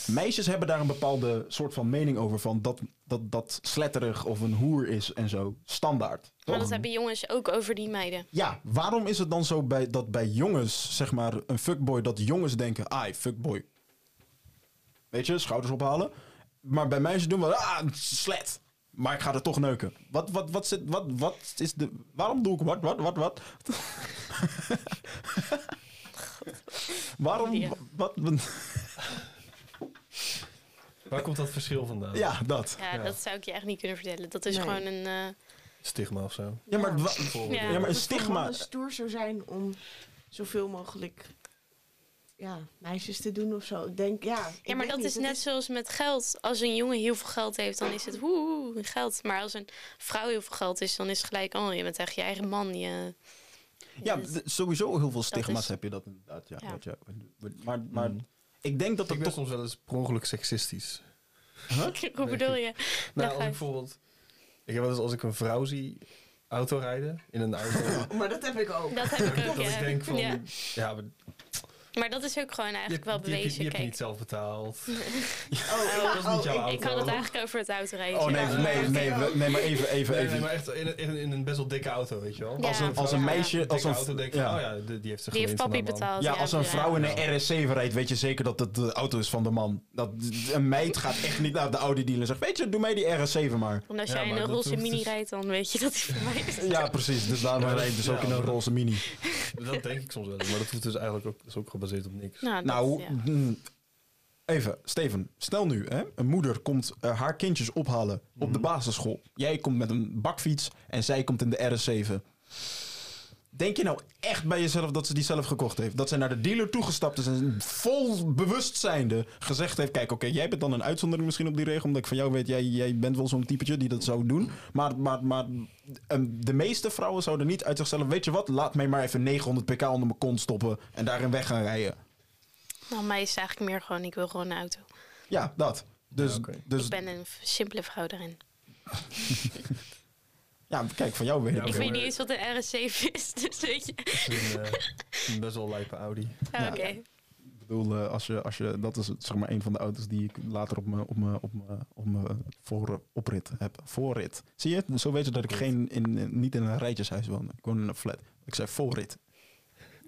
Meisjes hebben daar een bepaalde soort van mening over. Van dat, dat, dat sletterig of een hoer is en zo. Standaard. Maar toch? dat hebben jongens ook over die meiden. Ja, waarom is het dan zo bij, dat bij jongens, zeg maar, een fuckboy, dat jongens denken, ai, fuckboy. Weet je, schouders ophalen. Maar bij meisjes doen we, ah, slet. Maar ik ga er toch neuken. Wat, wat, wat, zit, wat, wat is de, waarom doe ik wat, wat, wat, wat? (laughs) waarom, Ja. wat, wat, Waar komt dat verschil vandaan? ja, dat. Ja, Ja. dat zou ik je echt niet kunnen vertellen. Dat is Nee. gewoon een... eh, Stigma of zo. Ja, maar, Ja. Ja. maar een het stigma, mannen stoer zou zijn om zoveel mogelijk ja, meisjes te doen of zo. Ik denk, ja. ik Ja, maar dat niet, is net zoals met geld. Als een jongen heel veel geld heeft, dan is het woe, geld. Maar als een vrouw heel veel geld is, dan is het gelijk... Oh, je bent echt je eigen man. Je, Ja, Dus- sowieso heel veel stigma's is- heb je dat inderdaad. Ja, Ja. je. Maar, maar Mm. ik denk dat ben toch... soms wel eens per ongeluk seksistisch. (laughs) Hoe bedoel je? Nou, als ik bijvoorbeeld... Ik heb wel eens als ik een vrouw zie autorijden in een auto... (laughs) Maar dat heb ik ook. Dat heb ik ook, dat ja. ik denk van... Ja. Ja, maar Maar dat is ook gewoon eigenlijk wel je- bewezen. je Kijk, niet zelf betaald. (laughs) (laughs) Oh, dat is niet jouw ik, auto. ik had het eigenlijk over het autorijden. Oh nee, Ja. nee, nee, nee, maar even, even, Nee, even. nee, maar echt in, een- in, een- in een best wel dikke auto, weet je wel. Ja. Als een, als een Ja. meisje, als een, auto denk je, ja. oh ja, die, die heeft ze Die heeft geleend van papi betaald. ja, als een ja. vrouw in een RS7 rijdt, weet je zeker dat het de auto is van de man. Dat, een meid gaat echt niet naar de Audi dealer en zegt, weet je, doe mij die RS7 maar. Want als Ja, jij in een roze mini dus- rijdt, dan weet je dat die voor mij is. Ja, precies. Dus daarom Ja, rijd ik dus ook in een roze mini. Dat denk ik soms wel maar dat hoeft dus eigenlijk ook, is ook gebaseerd op niks. Nou, dat- Nou, ja. mm, even, Steven. Stel nu, hè, een moeder komt eh, haar kindjes ophalen op de basisschool. Jij komt met een bakfiets en zij komt in de RS7. Denk je nou echt bij jezelf dat ze die zelf gekocht heeft? Dat ze naar de dealer toegestapt is en vol bewustzijnde gezegd heeft... Kijk, oké, jij bent dan een uitzondering misschien op die regel... omdat ik van jou weet, jij, jij bent wel zo'n typetje die dat zou doen. Maar, maar, maar ehm, de meeste vrouwen zouden niet uit zichzelf... Weet je wat, laat mij maar even 900 pk onder mijn kont stoppen... en daarin weg gaan rijden. Nou, mij is eigenlijk meer gewoon, ik wil gewoon een auto. Ja, dat. Dus, Ja, dus Ik ben een simpele vrouw daarin. (laughs) ja, kijk, van jou weet ik. Ja, ik weet niet eens wat een RS7 is, (laughs) dus weet je. Het is een, eh, een best wel lijpe Audi. Ah, Oké. Ik bedoel, eh, als je, als je, dat is zeg maar een van de auto's die ik later op mijn op op op mijn voor oprit heb. Voorrit. Zie je? Zo weet je dat ik geen in, in- niet in een rijtjeshuis woon. Ik woon in een flat. Ik zei voorrit.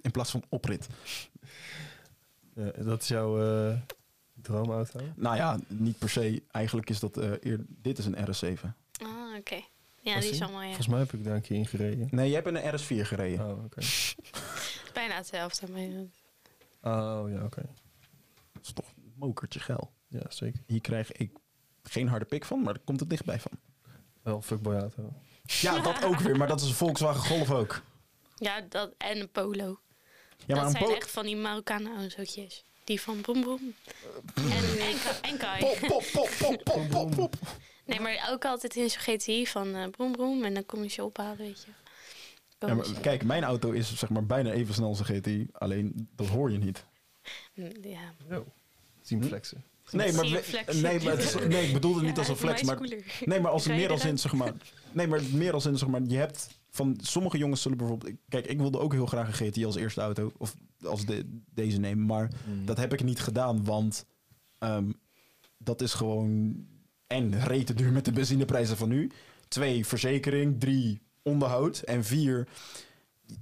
In plaats van oprit. Ja, dat is jouw eh, droomauto? Nou ja, niet per se. Eigenlijk is dat eh, eer, dit is een RS7. Ah, oké. Ja, Was die is die? allemaal, ja. Volgens mij heb ik daar een keer in gereden. Nee, jij bent een RS4 gereden. Oh, oké. (laughs) Bijna hetzelfde. Maar, eh, Oh, ja, oké. Dat is toch een mokertje geil. Ja, zeker. Hier krijg ik geen harde pik van, maar daar komt het dichtbij van. Wel fuckboy auto. Ja, dat (laughs) ook weer, maar dat is een Volkswagen Golf ook. Ja, dat, en een polo. Ja, maar dat een zijn echt van die Marokkanen autootjes. Die van Broem Broem. (laughs) En, en, Ka- en Kai. Pop, pop, pop, pop, pop, pop. Nee, maar ook altijd in zo'n GTI van eh Broem Broem. En dan kom je ze ophalen, weet je. Ja, maar kijk, mijn auto is zeg maar bijna even snel als een GTI. Alleen, dat hoor je niet. Mm, Ja. Yo. Zien flexen. Nee, maar, nee, maar is- nee, ik bedoel het niet Ja, als een flex. Maar, nee, maar als meer als in, zeg maar... (laughs) Nee, maar meer als in, zeg maar, je hebt... Van sommige jongens zullen bijvoorbeeld... Kijk, ik wilde ook heel graag een GTI als eerste auto. Of als de, deze nemen. Maar dat heb ik niet gedaan, want... ehm, dat is gewoon... En rete duur met de benzineprijzen van nu. Twee, verzekering. Drie, onderhoud. En vier...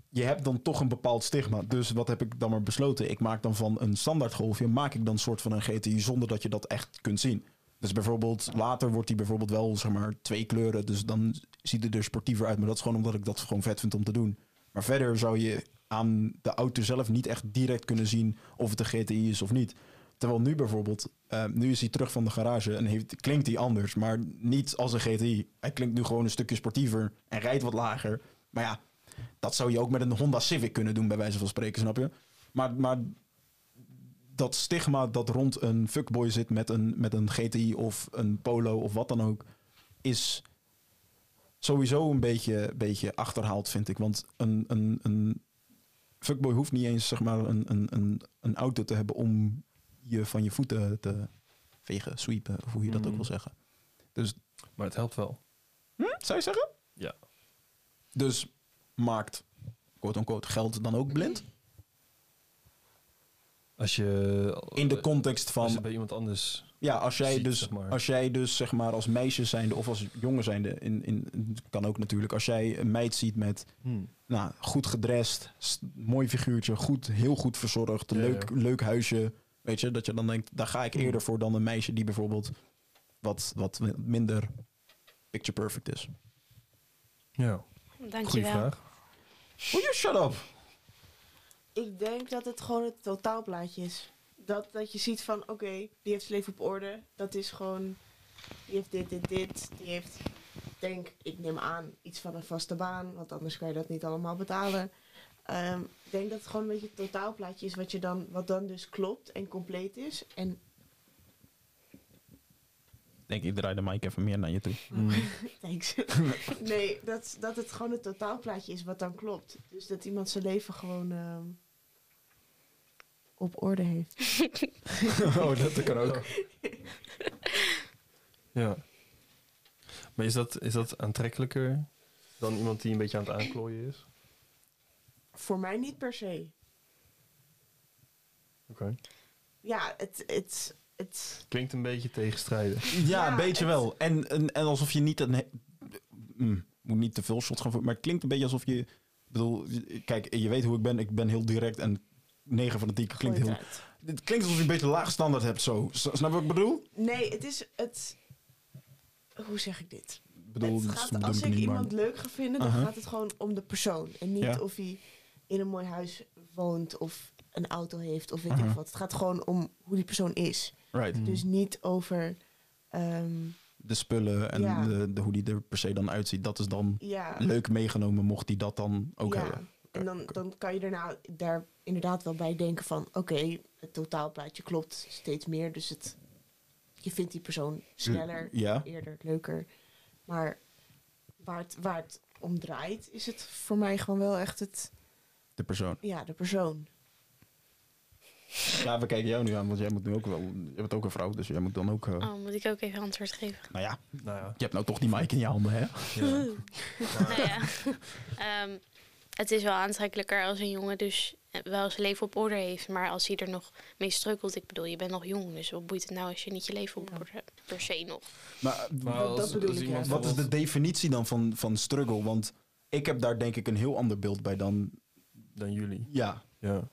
Je hebt dan toch een bepaald stigma. Dus wat heb ik dan maar besloten? Ik maak dan van een standaard golfje... maak ik dan een soort van een GTI... zonder dat je dat echt kunt zien. Dus bijvoorbeeld, later wordt die bijvoorbeeld wel, zeg maar, twee kleuren. Dus dan ziet het er sportiever uit. Maar dat is gewoon omdat ik dat gewoon vet vind om te doen. Maar verder zou je aan de auto zelf niet echt direct kunnen zien of het een GTI is of niet. Terwijl nu bijvoorbeeld, eh, nu is hij terug van de garage en heeft, klinkt hij anders. Maar niet als een GTI. Hij klinkt nu gewoon een stukje sportiever en rijdt wat lager. Maar ja, dat zou je ook met een Honda Civic kunnen doen, bij wijze van spreken, snap je? Maar, maar dat stigma dat rond een fuckboy zit met een, met een GTI of een Polo of wat dan ook, is sowieso een beetje, beetje achterhaald, vind ik. Want een, een, een fuckboy hoeft niet eens zeg maar, een, een, een auto te hebben om je van je voeten te vegen, sweepen, of hoe je dat ook Mhm. wil zeggen. Dus, Maar het helpt wel. hm, zou je zeggen? Ja. Dus maakt, quote-unquote, geld dan ook blind? Als je... In de context Als van je bij iemand anders... Ja, als jij, ziet, dus, zeg maar. als jij dus zeg maar als meisje zijnde of als jongen zijnde, in, in, kan ook natuurlijk, als jij een meid ziet met Hmm. nou, goed gedrest, mooi figuurtje, goed, heel goed verzorgd, Ja, leuk, ja. leuk huisje, weet je, dat je dan denkt, daar ga ik Hmm. eerder voor dan een meisje die bijvoorbeeld wat, wat minder picture perfect is. Ja, Dankjewel. vraag. Will you shut up? Ik denk dat het gewoon het totaalplaatje is. Dat, dat je ziet van, oké, die heeft zijn leven op orde. Dat is gewoon, die heeft dit, dit, dit. Die heeft, denk, ik neem aan, iets van een vaste baan. Want anders kan je dat niet allemaal betalen. Ehm, ik denk dat het gewoon een beetje het totaalplaatje is wat, je dan, wat dan dus klopt en compleet is. En Denk ik draai de mic even meer naar je toe. Hmm. (laughs) Thanks. (laughs) nee, dat, dat het gewoon het totaalplaatje is wat dan klopt. Dus dat iemand zijn leven gewoon ehm, op orde heeft. (laughs) oh, dat kan ook. Ja. Maar is dat, is dat aantrekkelijker dan iemand die een beetje aan het aanklooien is? Voor mij niet per se. Oké. Ja, het, het, het, Klinkt een beetje tegenstrijdig. Ja, Ja, een beetje het- wel. En, en, en alsof je niet een. he- Mm, moet niet te veel shots gaan voeren. Maar het klinkt een beetje alsof je. ik bedoel, kijk, je weet hoe ik ben. Ik ben heel direct en 9 van de 10 klinkt heel. het uit. Het klinkt alsof je een beetje laag standaard hebt zo. Snap je wat ik bedoel? Nee, het is het. Hoe zeg ik dit? Ik bedoel, het het gaat, als ik iemand leuk ga vinden, dan gaat het gewoon om de persoon. En niet Ja. of hij in een mooi huis woont of een auto heeft of weet ik wat. Het gaat gewoon om hoe die persoon is. Right. Hmm. Dus niet over. ehm, De spullen en Ja. de, de, hoe die er per se dan uitziet. Dat is dan ja, leuk meegenomen, mocht die dat dan ook ja. hebben. En dan, dan kan je daarna daar inderdaad wel bij denken van... oké, het totaalplaatje klopt steeds meer. Dus het, je vindt die persoon sneller, Ja. eerder, leuker. Maar waar het, waar het om draait, is het voor mij gewoon wel echt het... De persoon. Ja, de persoon. Ja, we kijken jou nu aan, want jij moet nu ook wel. Je bent ook een vrouw, dus jij moet dan ook. eh, Oh, moet ik ook even antwoord geven? Nou ja, Nou ja. je hebt nou toch die mic in je handen, hè? ja. (laughs) nou ja, (laughs) Ehm, het is wel aantrekkelijker als een jongen dus wel zijn leven op orde heeft. Maar als hij er nog mee strukkelt, ik bedoel, je bent nog jong. Dus wat boeit het nou als je niet je leven op orde hebt? Per se nog. Maar Maar Dat- als, dat bedoel als ik. Wat is de definitie dan van, van struggle? Want ik heb daar denk ik een heel ander beeld bij dan... Dan jullie. Ja. Ja.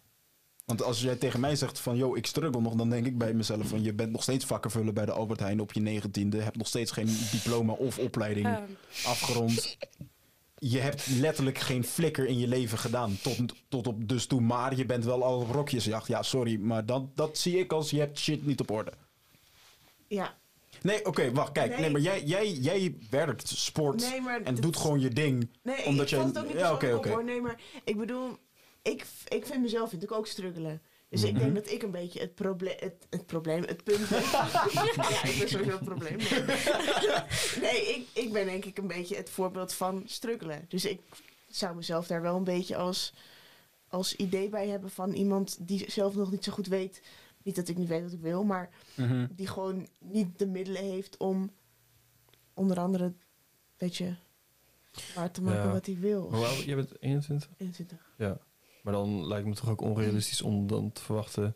Want als jij tegen mij zegt van... yo, ik struggle nog, dan denk ik bij mezelf van... je bent nog steeds vakken vullen bij de Albert Heijn op je negentiende. Hebt nog steeds geen (laughs) diploma of opleiding Ehm, afgerond. Je hebt letterlijk geen flikker in je leven gedaan. Tot, tot op dus toe. Maar je bent wel al op rokjesjacht. Ja, sorry. Maar dat, dat zie ik als je hebt shit niet op orde. Ja, Nee, oké, wacht, kijk. Nee, Nee. maar jij, jij, jij werkt sport Nee, en doet gewoon je ding. Nee, Omdat ik jij- het ook niet ja, oké, op, oké. hoor. Nee, maar ik bedoel, ik, ik vind mezelf vind ik ook struggelen. Dus ik Mhm. denk dat ik een beetje het, proble het, het probleem, het punt ben. (laughs) ja, ik ben sowieso het probleem. (laughs) nee, ik, ik ben denk ik een beetje het voorbeeld van struggelen. Dus ik zou mezelf daar wel een beetje als, als idee bij hebben van iemand die zelf nog niet zo goed weet. Niet dat ik niet weet wat ik wil, maar Mhm. die gewoon niet de middelen heeft om onder andere, weet je, waar te maken Ja. wat hij wil. Hoe oud- jij bent 21? 21. Ja. Maar dan lijkt me toch ook onrealistisch om dan te verwachten.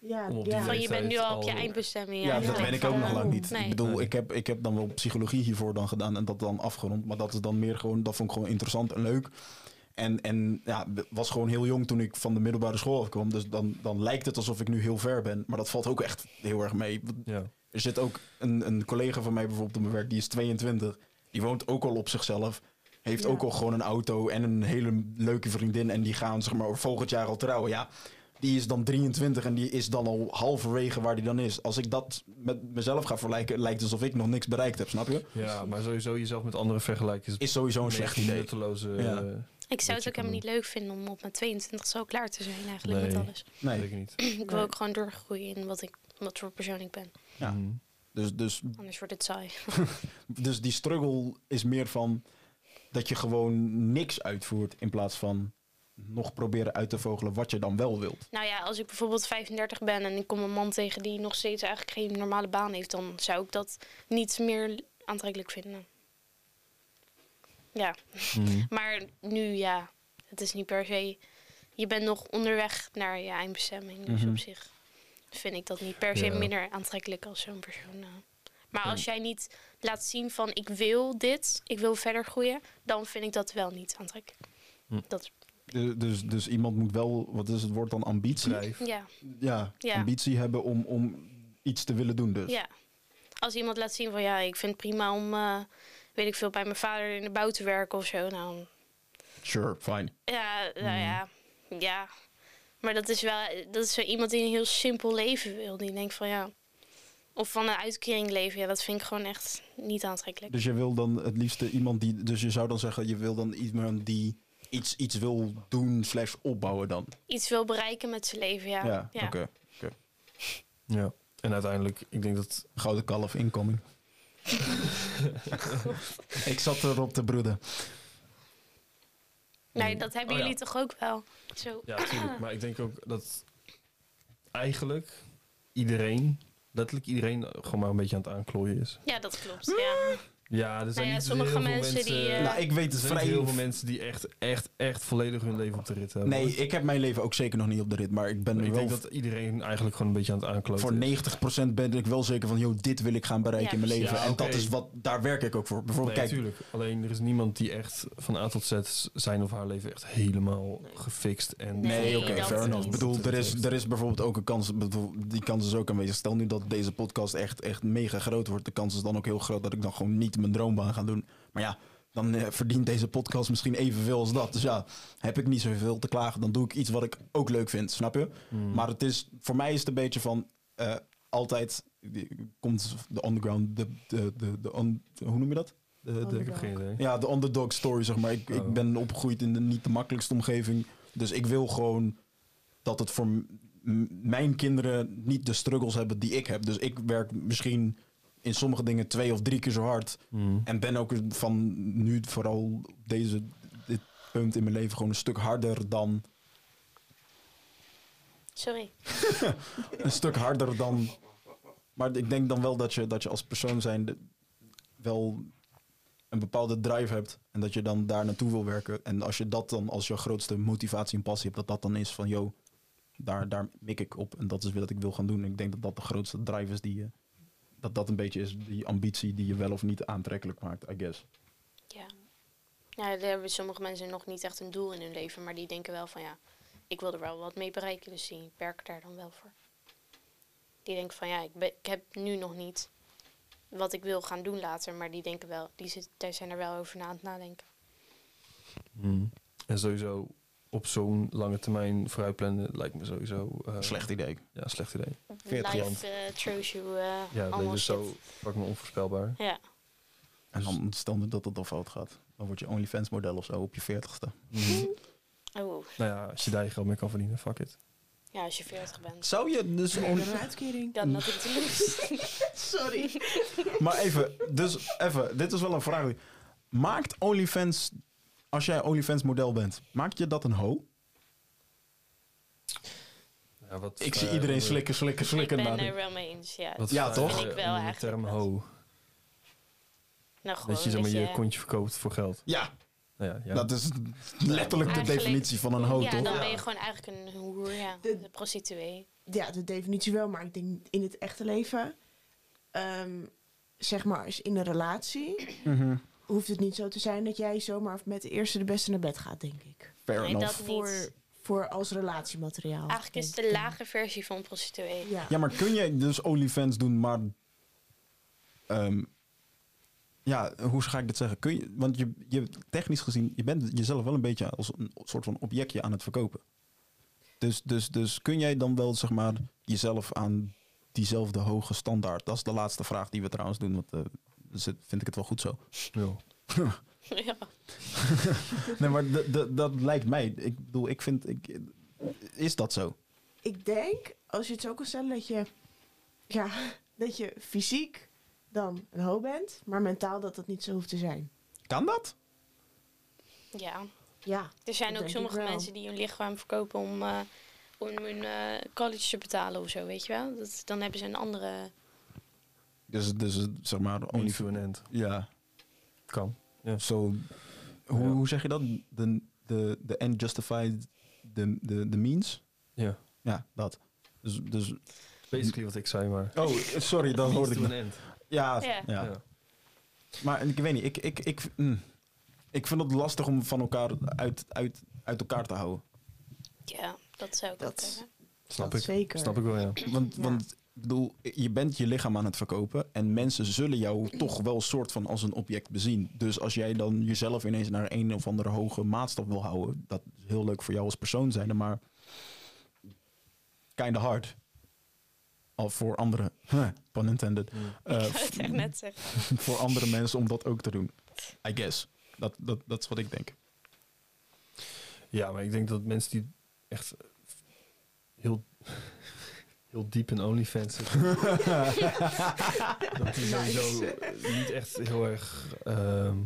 Ja, Om op die ja. Van je bent nu al op je eindbestemming. Ja, Ja, dat ben ik ook nog lang niet. Nee. Ik bedoel, ik heb, ik heb dan wel psychologie hiervoor dan gedaan en dat dan afgerond. Maar dat is dan meer gewoon, dat vond ik gewoon interessant en leuk. En, en ja, was gewoon heel jong toen ik van de middelbare school afkwam. Dus dan, dan lijkt het alsof ik nu heel ver ben. Maar dat valt ook echt heel erg mee. Ja. Er zit ook een, een collega van mij bijvoorbeeld op mijn werk, die is 22. Die woont ook al op zichzelf. Heeft Ja. ook al gewoon een auto en een hele leuke vriendin. En die gaan zeg maar volgend jaar al trouwen. Ja, die is dan 23 en die is dan al halverwege waar die dan is. Als ik dat met mezelf ga vergelijken, lijkt het alsof ik nog niks bereikt heb, snap je? ja, maar sowieso jezelf met anderen vergelijken is, Is sowieso een slecht echt idee. nutteloze... Ja. eh, Ik zou het ook helemaal niet leuk vinden om op mijn 22 zo klaar te zijn eigenlijk met alles. Nee, Zeker niet. (clears throat) Ik wil Nee. ook gewoon doorgroeien in wat, ik, wat voor persoon ik ben. Ja. Mhm. dus, dus, Anders wordt het saai. (laughs) (laughs) dus die struggle is meer van dat je gewoon niks uitvoert in plaats van nog proberen uit te vogelen wat je dan wel wilt. Nou ja, als ik bijvoorbeeld 35 ben en ik kom een man tegen die nog steeds eigenlijk geen normale baan heeft, dan zou ik dat niet meer aantrekkelijk vinden. Ja, Mhm. (laughs) maar nu ja, het is niet per se. Je bent nog onderweg naar je eindbestemming. Dus Mhm. op zich vind ik dat niet per se Ja. minder aantrekkelijk als zo'n persoon. eh. Maar als jij niet laat zien van ik wil dit, ik wil verder groeien, dan vind ik dat wel niet aantrekkelijk. Hm. Dat, Dus, dus, dus iemand moet wel, wat is het woord dan, ambitie? Ja, Ja, Ja. ambitie hebben om, om iets te willen doen dus. ja. Als iemand laat zien van ja, ik vind het prima om, eh, weet ik veel, bij mijn vader in de bouw te werken of zo. Nou, Sure, fine. ja, nou Mhm. ja, ja. Maar dat is wel, dat is zo iemand die een heel simpel leven wil. Die denkt van ja, of van een uitkering leven. Ja, dat vind ik gewoon echt niet aantrekkelijk. Dus je wil dan het liefste iemand die, dus je zou dan zeggen, je wil dan iemand die iets, iets wil doen slash opbouwen dan. Iets wil bereiken met zijn leven, ja. Ja, ja. oké. Ja. En uiteindelijk, ik denk dat... Gouden kalf incoming. (laughs) Ik zat erop te broeden. Nee, dat hebben Oh, ja. jullie toch ook wel? Zo. Ja, tuurlijk. Maar ik denk ook dat eigenlijk iedereen, letterlijk iedereen, gewoon maar een beetje aan het aanklooien is. Ja, dat klopt. Ja. Ja, er zijn ja, niet sommige mensen mensen... die, eh, nou, ik weet er zijn vrij heel veel mensen die echt, echt, echt volledig hun leven op de rit hebben. Nee, ik heb mijn leven ook zeker nog niet op de rit, maar ik ben Maar er ik wel denk dat iedereen eigenlijk gewoon een beetje aan het aankloten voor is. 90% ben ik wel zeker van, joh, dit wil ik gaan bereiken Ja, in mijn leven. Ja, En dat is wat, daar werk ik ook voor. Bijvoorbeeld, Nee, kijk, natuurlijk. Alleen er is niemand die echt van A tot Z zijn of haar leven echt helemaal gefixt en... Nee, Nee, oké, dat fair enough. Ik bedoel, er is, er is bijvoorbeeld ook een kans, bedoel, die kans is ook aanwezig. Stel nu dat deze podcast echt, echt mega groot wordt. De kans is dan ook heel groot dat ik dan gewoon niet mijn droombaan ga doen. Maar ja, dan eh, verdient deze podcast misschien evenveel als dat. Dus ja, heb ik niet zoveel te klagen, dan doe ik iets wat ik ook leuk vind, snap je? Hmm. Maar het is, voor mij is het een beetje van, eh, altijd komt de underground, de, de, de, de on- hoe noem je dat? De, de, ik heb geen idee. ja, de underdog story, zeg maar. Ik, ik Oh. ben opgegroeid in de niet de makkelijkste omgeving. Dus ik wil gewoon dat het voor m- m- mijn kinderen niet de struggles hebben die ik heb. Dus ik werk misschien in sommige dingen twee of drie keer zo hard. Hmm. En ben ook van nu vooral op deze, dit punt in mijn leven gewoon een stuk harder dan... Sorry. (laughs) Een stuk harder dan... Maar ik denk dan wel dat je, dat je als persoon zijn wel een bepaalde drive hebt. En dat je dan daar naartoe wil werken. En als je dat dan als je grootste motivatie en passie hebt, dat dat dan is van, yo, daar, daar mik ik op. En dat is wat ik wil gaan doen. En ik denk dat dat de grootste drive is die je, dat dat een beetje is die ambitie die je wel of niet aantrekkelijk maakt, I guess. Ja. Ja, daar hebben sommige mensen nog niet echt een doel in hun leven, maar die denken wel van ja, ik wil er wel wat mee bereiken, dus die werken daar dan wel voor. Die denken van ja, ik, ben, ik heb nu nog niet wat ik wil gaan doen later, maar die denken wel, die zit, daar zijn er wel over na aan het nadenken. Hmm. En sowieso, op zo'n lange termijn vooruitplannen lijkt me sowieso... eh, Slecht idee. Ja, slecht idee. 40 Live land. eh throws you eh, Ja, het leven is zo fucking onvoorspelbaar. Ja. En dan stel dat het dan fout gaat. Dan word je OnlyFans model of zo op je 40ste. Mhm. (laughs) Oh, nou ja, als je daar je geld mee kan verdienen, fuck it. ja, als je 40 bent. Zou je dus heb een uitkering. Dan had ik het lust. (laughs) Sorry. Maar even, dus even, dit is wel een vraag. Maakt OnlyFans, als jij OnlyFans model bent, maakt je dat een ho? Ja, wat Ik zie iedereen onder- slikken, slikken, ik slikken. ben naar er wel mee eens, ja. Wat Ja, toch? ik wel de term ho. Nou, gewoon Dat je zeg maar, dat je kontje verkoopt voor geld. Ja, Nou ja, ja. dat is letterlijk de definitie van een ho, ja, toch? dan ben je gewoon eigenlijk een hoer, ja. De- De prostituee. Ja, de definitie wel, maar ik denk in het echte leven, ehm, zeg maar, als in een relatie, Mhm. Hoeft het niet zo te zijn dat jij zomaar met de eerste de beste naar bed gaat, denk ik. Fair Nee, enough. dat Voor, niet. voor als relatiemateriaal. Eigenlijk is het de lage versie van prostituee. Ja. Ja, maar kun je dus OnlyFans doen, maar... ehm, ja, hoe ga ik dit zeggen? Kun je, want je, je, technisch gezien, je bent jezelf wel een beetje als een soort van objectje aan het verkopen. Dus, dus, dus kun jij dan wel, zeg maar, jezelf aan diezelfde hoge standaard... Dat is de laatste vraag die we trouwens doen, want eh, dus het- vind ik het wel goed zo. Ja. (laughs) ja. (laughs) Nee, maar dat lijkt mij. Ik bedoel, ik vind... Ik, is dat zo? Ik denk, als je het zo kan stellen, dat je, ja, dat je fysiek dan een ho bent, maar mentaal dat dat niet zo hoeft te zijn. Kan dat? ja. Ja, Er zijn ook sommige mensen die hun lichaam verkopen om, eh, om hun eh, college te betalen of zo, weet je wel. Dat, dan hebben ze een andere... Dus, dus zeg maar, Only end. Ja, Kan. zo. Hoe, Ja. hoe zeg je dat? De, de, de end justified the, the, the means? Ja. Ja, dat. Dus, dus... Basically wat ik zei, maar... Oh, sorry, dat (laughs) hoorde ik to an niet. end. Ja, Ja. ja. Ja. Maar ik weet niet, ik, ik, ik, mm, ik vind het lastig om van elkaar uit, uit, uit elkaar te houden. Ja, dat zou ik Dat- ook zeggen. Snap dat ik. zeker. Snap ik wel, ja. Want, Ja. want bedoel, je bent je lichaam aan het verkopen en mensen zullen jou toch wel soort van als een object bezien. Dus als jij dan jezelf ineens naar een of andere hoge maatstaf wil houden, dat is heel leuk voor jou als persoon zijn, maar kinda hard. Al voor anderen, huh, pun intended, Mm. eh, echt net zeggen. (laughs) voor andere mensen om dat ook te doen. I guess. Dat, dat, dat is wat ik denk. Ja, maar ik denk dat mensen die echt heel, heel diep in OnlyFans zitten, (laughs) dat die sowieso niet echt heel erg ehm,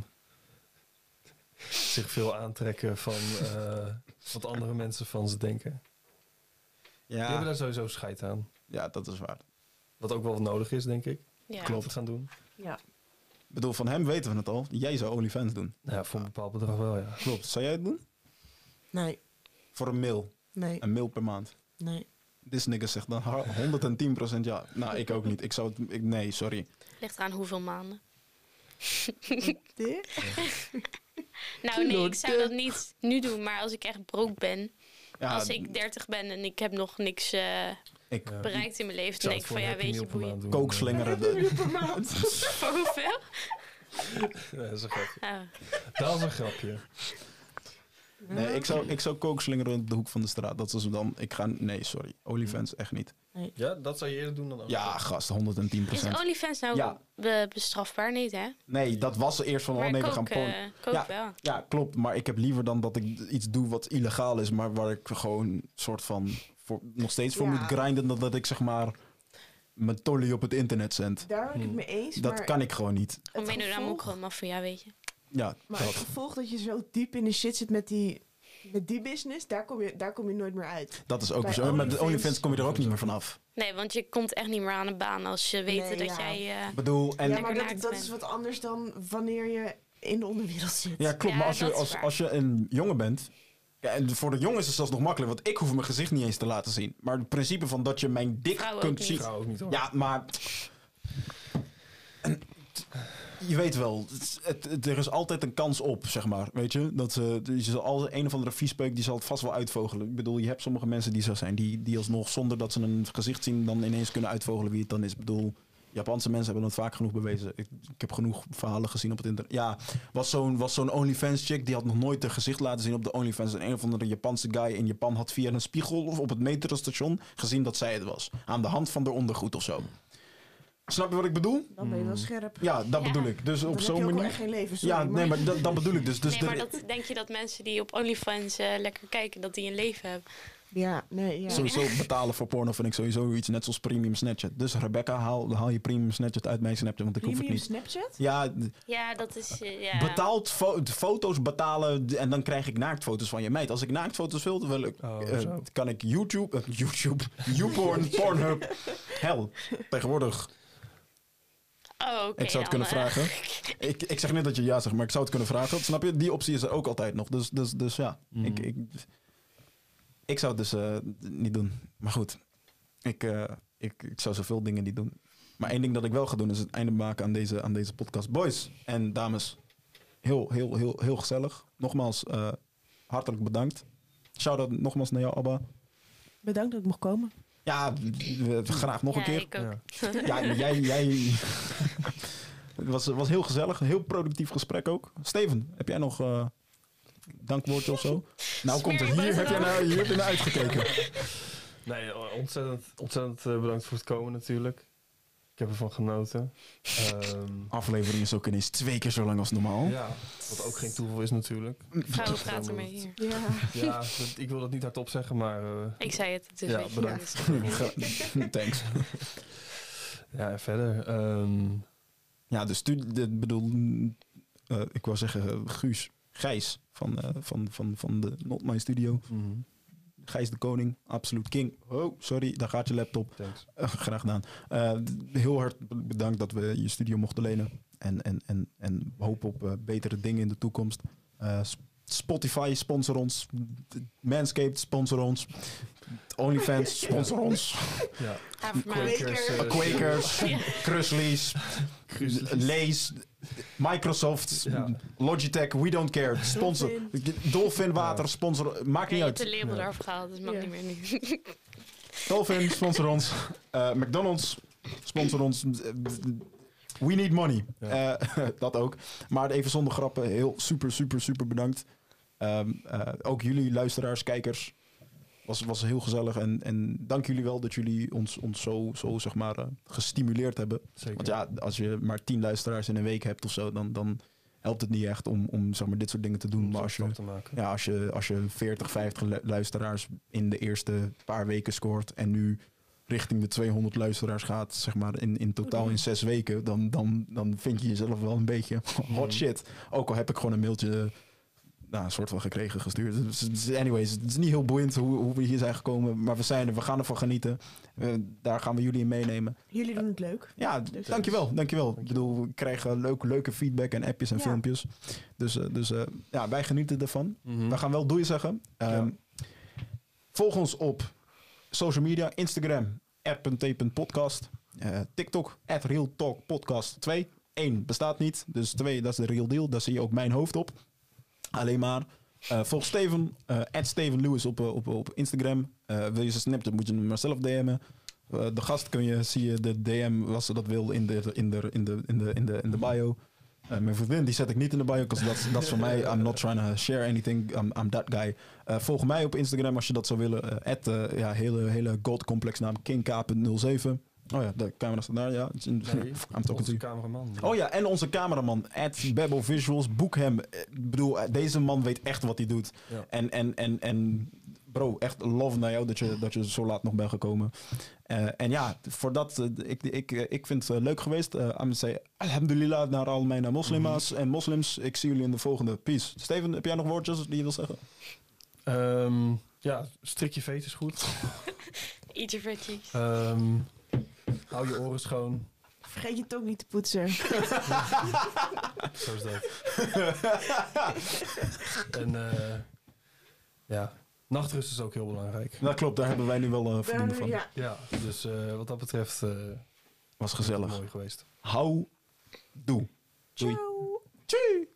zich veel aantrekken van eh, wat andere mensen van ze denken. Die hebben Ja, daar sowieso scheid aan. ja, dat is waar. Wat ook wel nodig is, denk ik. Ja. Klopt het gaan doen. Ja. Ik bedoel, van hem weten we het al. Jij zou OnlyFans doen. Nou ja, voor een bepaald bedrag wel, ja. Klopt. Zou jij het doen? Nee, Voor een mail. nee, Een mail per maand. nee. This nigga zegt dan har- 110% ja. Nou, ik ook niet. Ik zou het... Ik, nee, sorry. Ligt eraan hoeveel maanden. (laughs) Dit? (laughs) Nou nee, ik zou dat niet nu doen, maar als ik echt broke ben, Ja, als ik 30 ben en ik heb nog niks eh, ik bereikt in mijn leven, dan denk ik van ja, weet je, boeien. (laughs) de- per maand. Voor hoeveel? Dat is een grapje. Nou, Dat is een grapje. Nee, ik zou, ik zou kookslingeren op de hoek van de straat. Dat is dan... Ik ga... Nee, sorry. OnlyFans echt niet. Ja, dat zou je eerder doen dan Ja, gast. 110%. is OnlyFans nou Ja. be- bestrafbaar? Niet, hè? Nee, dat was eerst van... Oh maar nee, we gaan porn... eh, kook Ja. wel. Ja, klopt. Maar ik heb liever dan dat ik iets doe wat illegaal is, maar waar ik gewoon soort van voor, nog steeds voor Ja. moet grinden, dan dat ik zeg maar mijn tolly op het internet zend. Daar ben ik het mee eens. Dat maar kan ik gewoon niet. Om meedoen aan gevolg- mokkeren, maffia, weet je. Ja, Maar dat. het gevolg dat je zo diep in de shit zit met die, met die business, daar kom, je, daar kom je nooit meer uit. dat is ook Bij zo. Met de OnlyFans- kom je er ook niet meer vanaf. Nee, want je komt echt niet meer aan de baan als je weet Nee, dat ja. jij... eh, Ik bedoel, en ja, ja, maar dat, dat is wat anders dan wanneer je in de onderwereld zit. klopt. Ja, maar als je, als, als je een jongen bent. Ja, en voor de jongen is het zelfs nog makkelijk, want ik hoef mijn gezicht niet eens te laten zien. Maar het principe van dat je mijn dik Vrouwen kunt zien. niet. Ja, maar. Je weet wel, het, het- er is altijd een kans op, zeg maar. Weet je? Dat ze, zal al een of andere viespeuk, die zal het vast wel uitvogelen. Ik bedoel, je hebt sommige mensen die zo zijn, die, die alsnog zonder dat ze een gezicht zien, dan ineens kunnen uitvogelen wie het dan is. Ik bedoel, Japanse mensen hebben het vaak genoeg bewezen. Ik, ik heb genoeg verhalen gezien op het internet. Ja, was zo'n was zo'n OnlyFans chick die had nog nooit haar gezicht laten zien op de OnlyFans. En een of andere Japanse guy in Japan had via een spiegel of op het metrostation gezien dat zij het was. Aan de hand van de ondergoed of zo. Snap je wat ik bedoel? Dan ben je wel scherp. Ja, dat Ja. bedoel ik. Dus op zo'n manier. geen leven. sorry, Ja, nee, maar dat, dat bedoel ik dus. dus nee, maar de- dat, denk je dat mensen die op OnlyFans eh, lekker kijken, dat die een leven hebben? Ja, nee, ja. Sowieso betalen voor porno vind ik sowieso iets net zoals premium Snapchat. Dus Rebecca, haal, haal je premium Snapchat uit mijn Snapchat, want ik hoef het Premium niet. Snapchat? Ja, Ja, dat is... eh, ja. betaald fo- foto's betalen en dan krijg ik naaktfoto's van je meid. Als ik naaktfoto's wil, dan wil ik, Oh, eh, zo. kan ik YouTube, eh, YouTube, (laughs) YouPorn, Pornhub, hell, tegenwoordig. Oh, ik zou het kunnen eh, vragen. (laughs) Ik, ik zeg net dat je ja zegt, maar ik zou het kunnen vragen. Snap je? Die optie is er ook altijd nog. Dus, dus, dus ja, Mhm. ik, ik, ik zou het dus eh, niet doen. Maar goed, ik, eh, ik, ik zou zoveel dingen niet doen. Maar één ding dat ik wel ga doen is het einde maken aan deze, aan deze podcast. Boys en dames, heel, heel, heel, heel gezellig. Nogmaals, eh, hartelijk bedankt. Shout-out nogmaals naar jou, Abba. Bedankt dat ik mocht komen. Ja, eh, graag nog ja, een keer. ik ook. Ja. Jij... jij het was, was heel gezellig, een heel productief gesprek ook. Steven, heb jij nog eh dankwoordje of zo? Nou komt het, hier heb, jij naar, hier heb je naar uitgekeken. Nee, ontzettend, ontzettend eh, bedankt voor het komen natuurlijk. Ik heb ervan genoten. Ehm, Aflevering is ook ineens twee keer zo lang als normaal. ja, wat ook geen toeval is natuurlijk. Vrouwen praten mee hier. Ja. Ja, dat- ik wil dat niet hardop zeggen, maar eh, Ik zei het, dus Ja, bedankt. (laughs) (laughs) Thanks. ja, en verder. ehm, Ja, de studie, de, bedoel, eh, ik wou zeggen eh, Guus, Gijs van, eh, van, van, van de Not My Studio. mhm, Gijs de Koning, absoluut king. Oh, sorry, daar gaat je laptop. Eh, graag gedaan. Eh, heel hard bedankt dat we je studio mochten lenen. En, en, en, en hoop op eh, betere dingen in de toekomst. Eh, Spotify sponsor ons. Manscaped sponsor ons. OnlyFans (laughs) sponsor ons. Ja. Quakers, Quakers, Grizzlies. (laughs) Lays, Microsoft, Ja. Logitech, we don't care. Sponsor. Dolphin water, sponsor. Maakt niet je hebt uit. de label Ja. eraf gehaald, dus mag Ja. niet meer nu. (laughs) Dolphin, sponsor ons. Eh, McDonald's, sponsor ons. We need money. Ja. Eh, (laughs) dat ook. Maar even zonder grappen, heel super, super, super bedankt. Ehm, eh, ook jullie luisteraars, kijkers. Was, was heel gezellig. En, en dank jullie wel dat jullie ons, ons zo, zo zeg maar, eh, gestimuleerd hebben. Zeker. Want ja, als je maar tien luisteraars in een week hebt of zo, dan, dan helpt het niet echt om, om zeg maar, dit soort dingen te doen. Om Maar als je, ja, als je, als je 40, 50 lu- luisteraars in de eerste paar weken scoort en nu richting de 200 luisteraars gaat, zeg maar in, in totaal in zes weken, dan, dan, dan vind je jezelf wel een beetje (laughs) hot shit. Ook al heb ik gewoon een mailtje, nou, een soort van gekregen, gestuurd. Dus, anyways, het is niet heel boeiend hoe, hoe we hier zijn gekomen, maar we zijn er, we gaan ervan genieten. Eh, daar gaan we jullie in meenemen. Jullie doen het leuk. Ja, Dus- dankjewel, dankjewel. Ik bedoel, we krijgen leuk, leuke feedback en appjes en Ja. filmpjes. Dus, eh, dus eh, ja, wij genieten ervan. Mhm. We gaan wel doei zeggen. Ehm, Volg ons op social media. Instagram, r.t.podcast. Eh, TikTok, at Real Talk Podcast 2. 1 bestaat niet, dus 2, dat is de real deal. Daar zie je ook mijn hoofd op. Alleen maar. Eh, volg Steven, eh Steven Lewis op, eh, op, op Instagram. Wil je zijn Snapchat, moet je hem maar zelf DM'en. De gast kun je, zie je de DM, als ze dat wil, in de, in de, in de, in de, in de, in de bio. Mijn vriendin, die zet ik niet in de bio, want dat, is voor mij. I'm not trying to share anything. I'm, I'm that guy. Volg mij op Instagram als je dat zou willen. Eh, ja, hele, hele gold complex naam kink.07. Oh ja, de camera staat daar, ja. Nee, (laughs) I'm talking to onze cameraman. Oh ja, en onze cameraman, at Bebbo Visuals. Boek hem. Ik bedoel, eh, deze man weet echt wat hij doet. Ja. En, en, en, en bro, echt love naar jou dat je, dat je zo laat nog bent gekomen. Eh, en ja, voor dat, eh, ik, ik, ik vind het leuk geweest. Uh, I'm say, alhamdulillah naar al mijn moslima's en moslims. Ik zie jullie in de volgende. Peace. Steven, heb jij nog woordjes die je wil zeggen? Ehm, ja, strik je veet is goed. (laughs) Eat your veggies. Ehm, hou je oren schoon. Vergeet je tong niet te poetsen. Zo is dat. (laughs) en eh, ja, nachtrust is ook heel belangrijk. Dat klopt, daar hebben wij nu wel eh voldoende van. Ja. Ja, dus eh, wat dat betreft eh Was gezellig. mooi geweest. Hou, doe. Doei. Ciao. Tjie.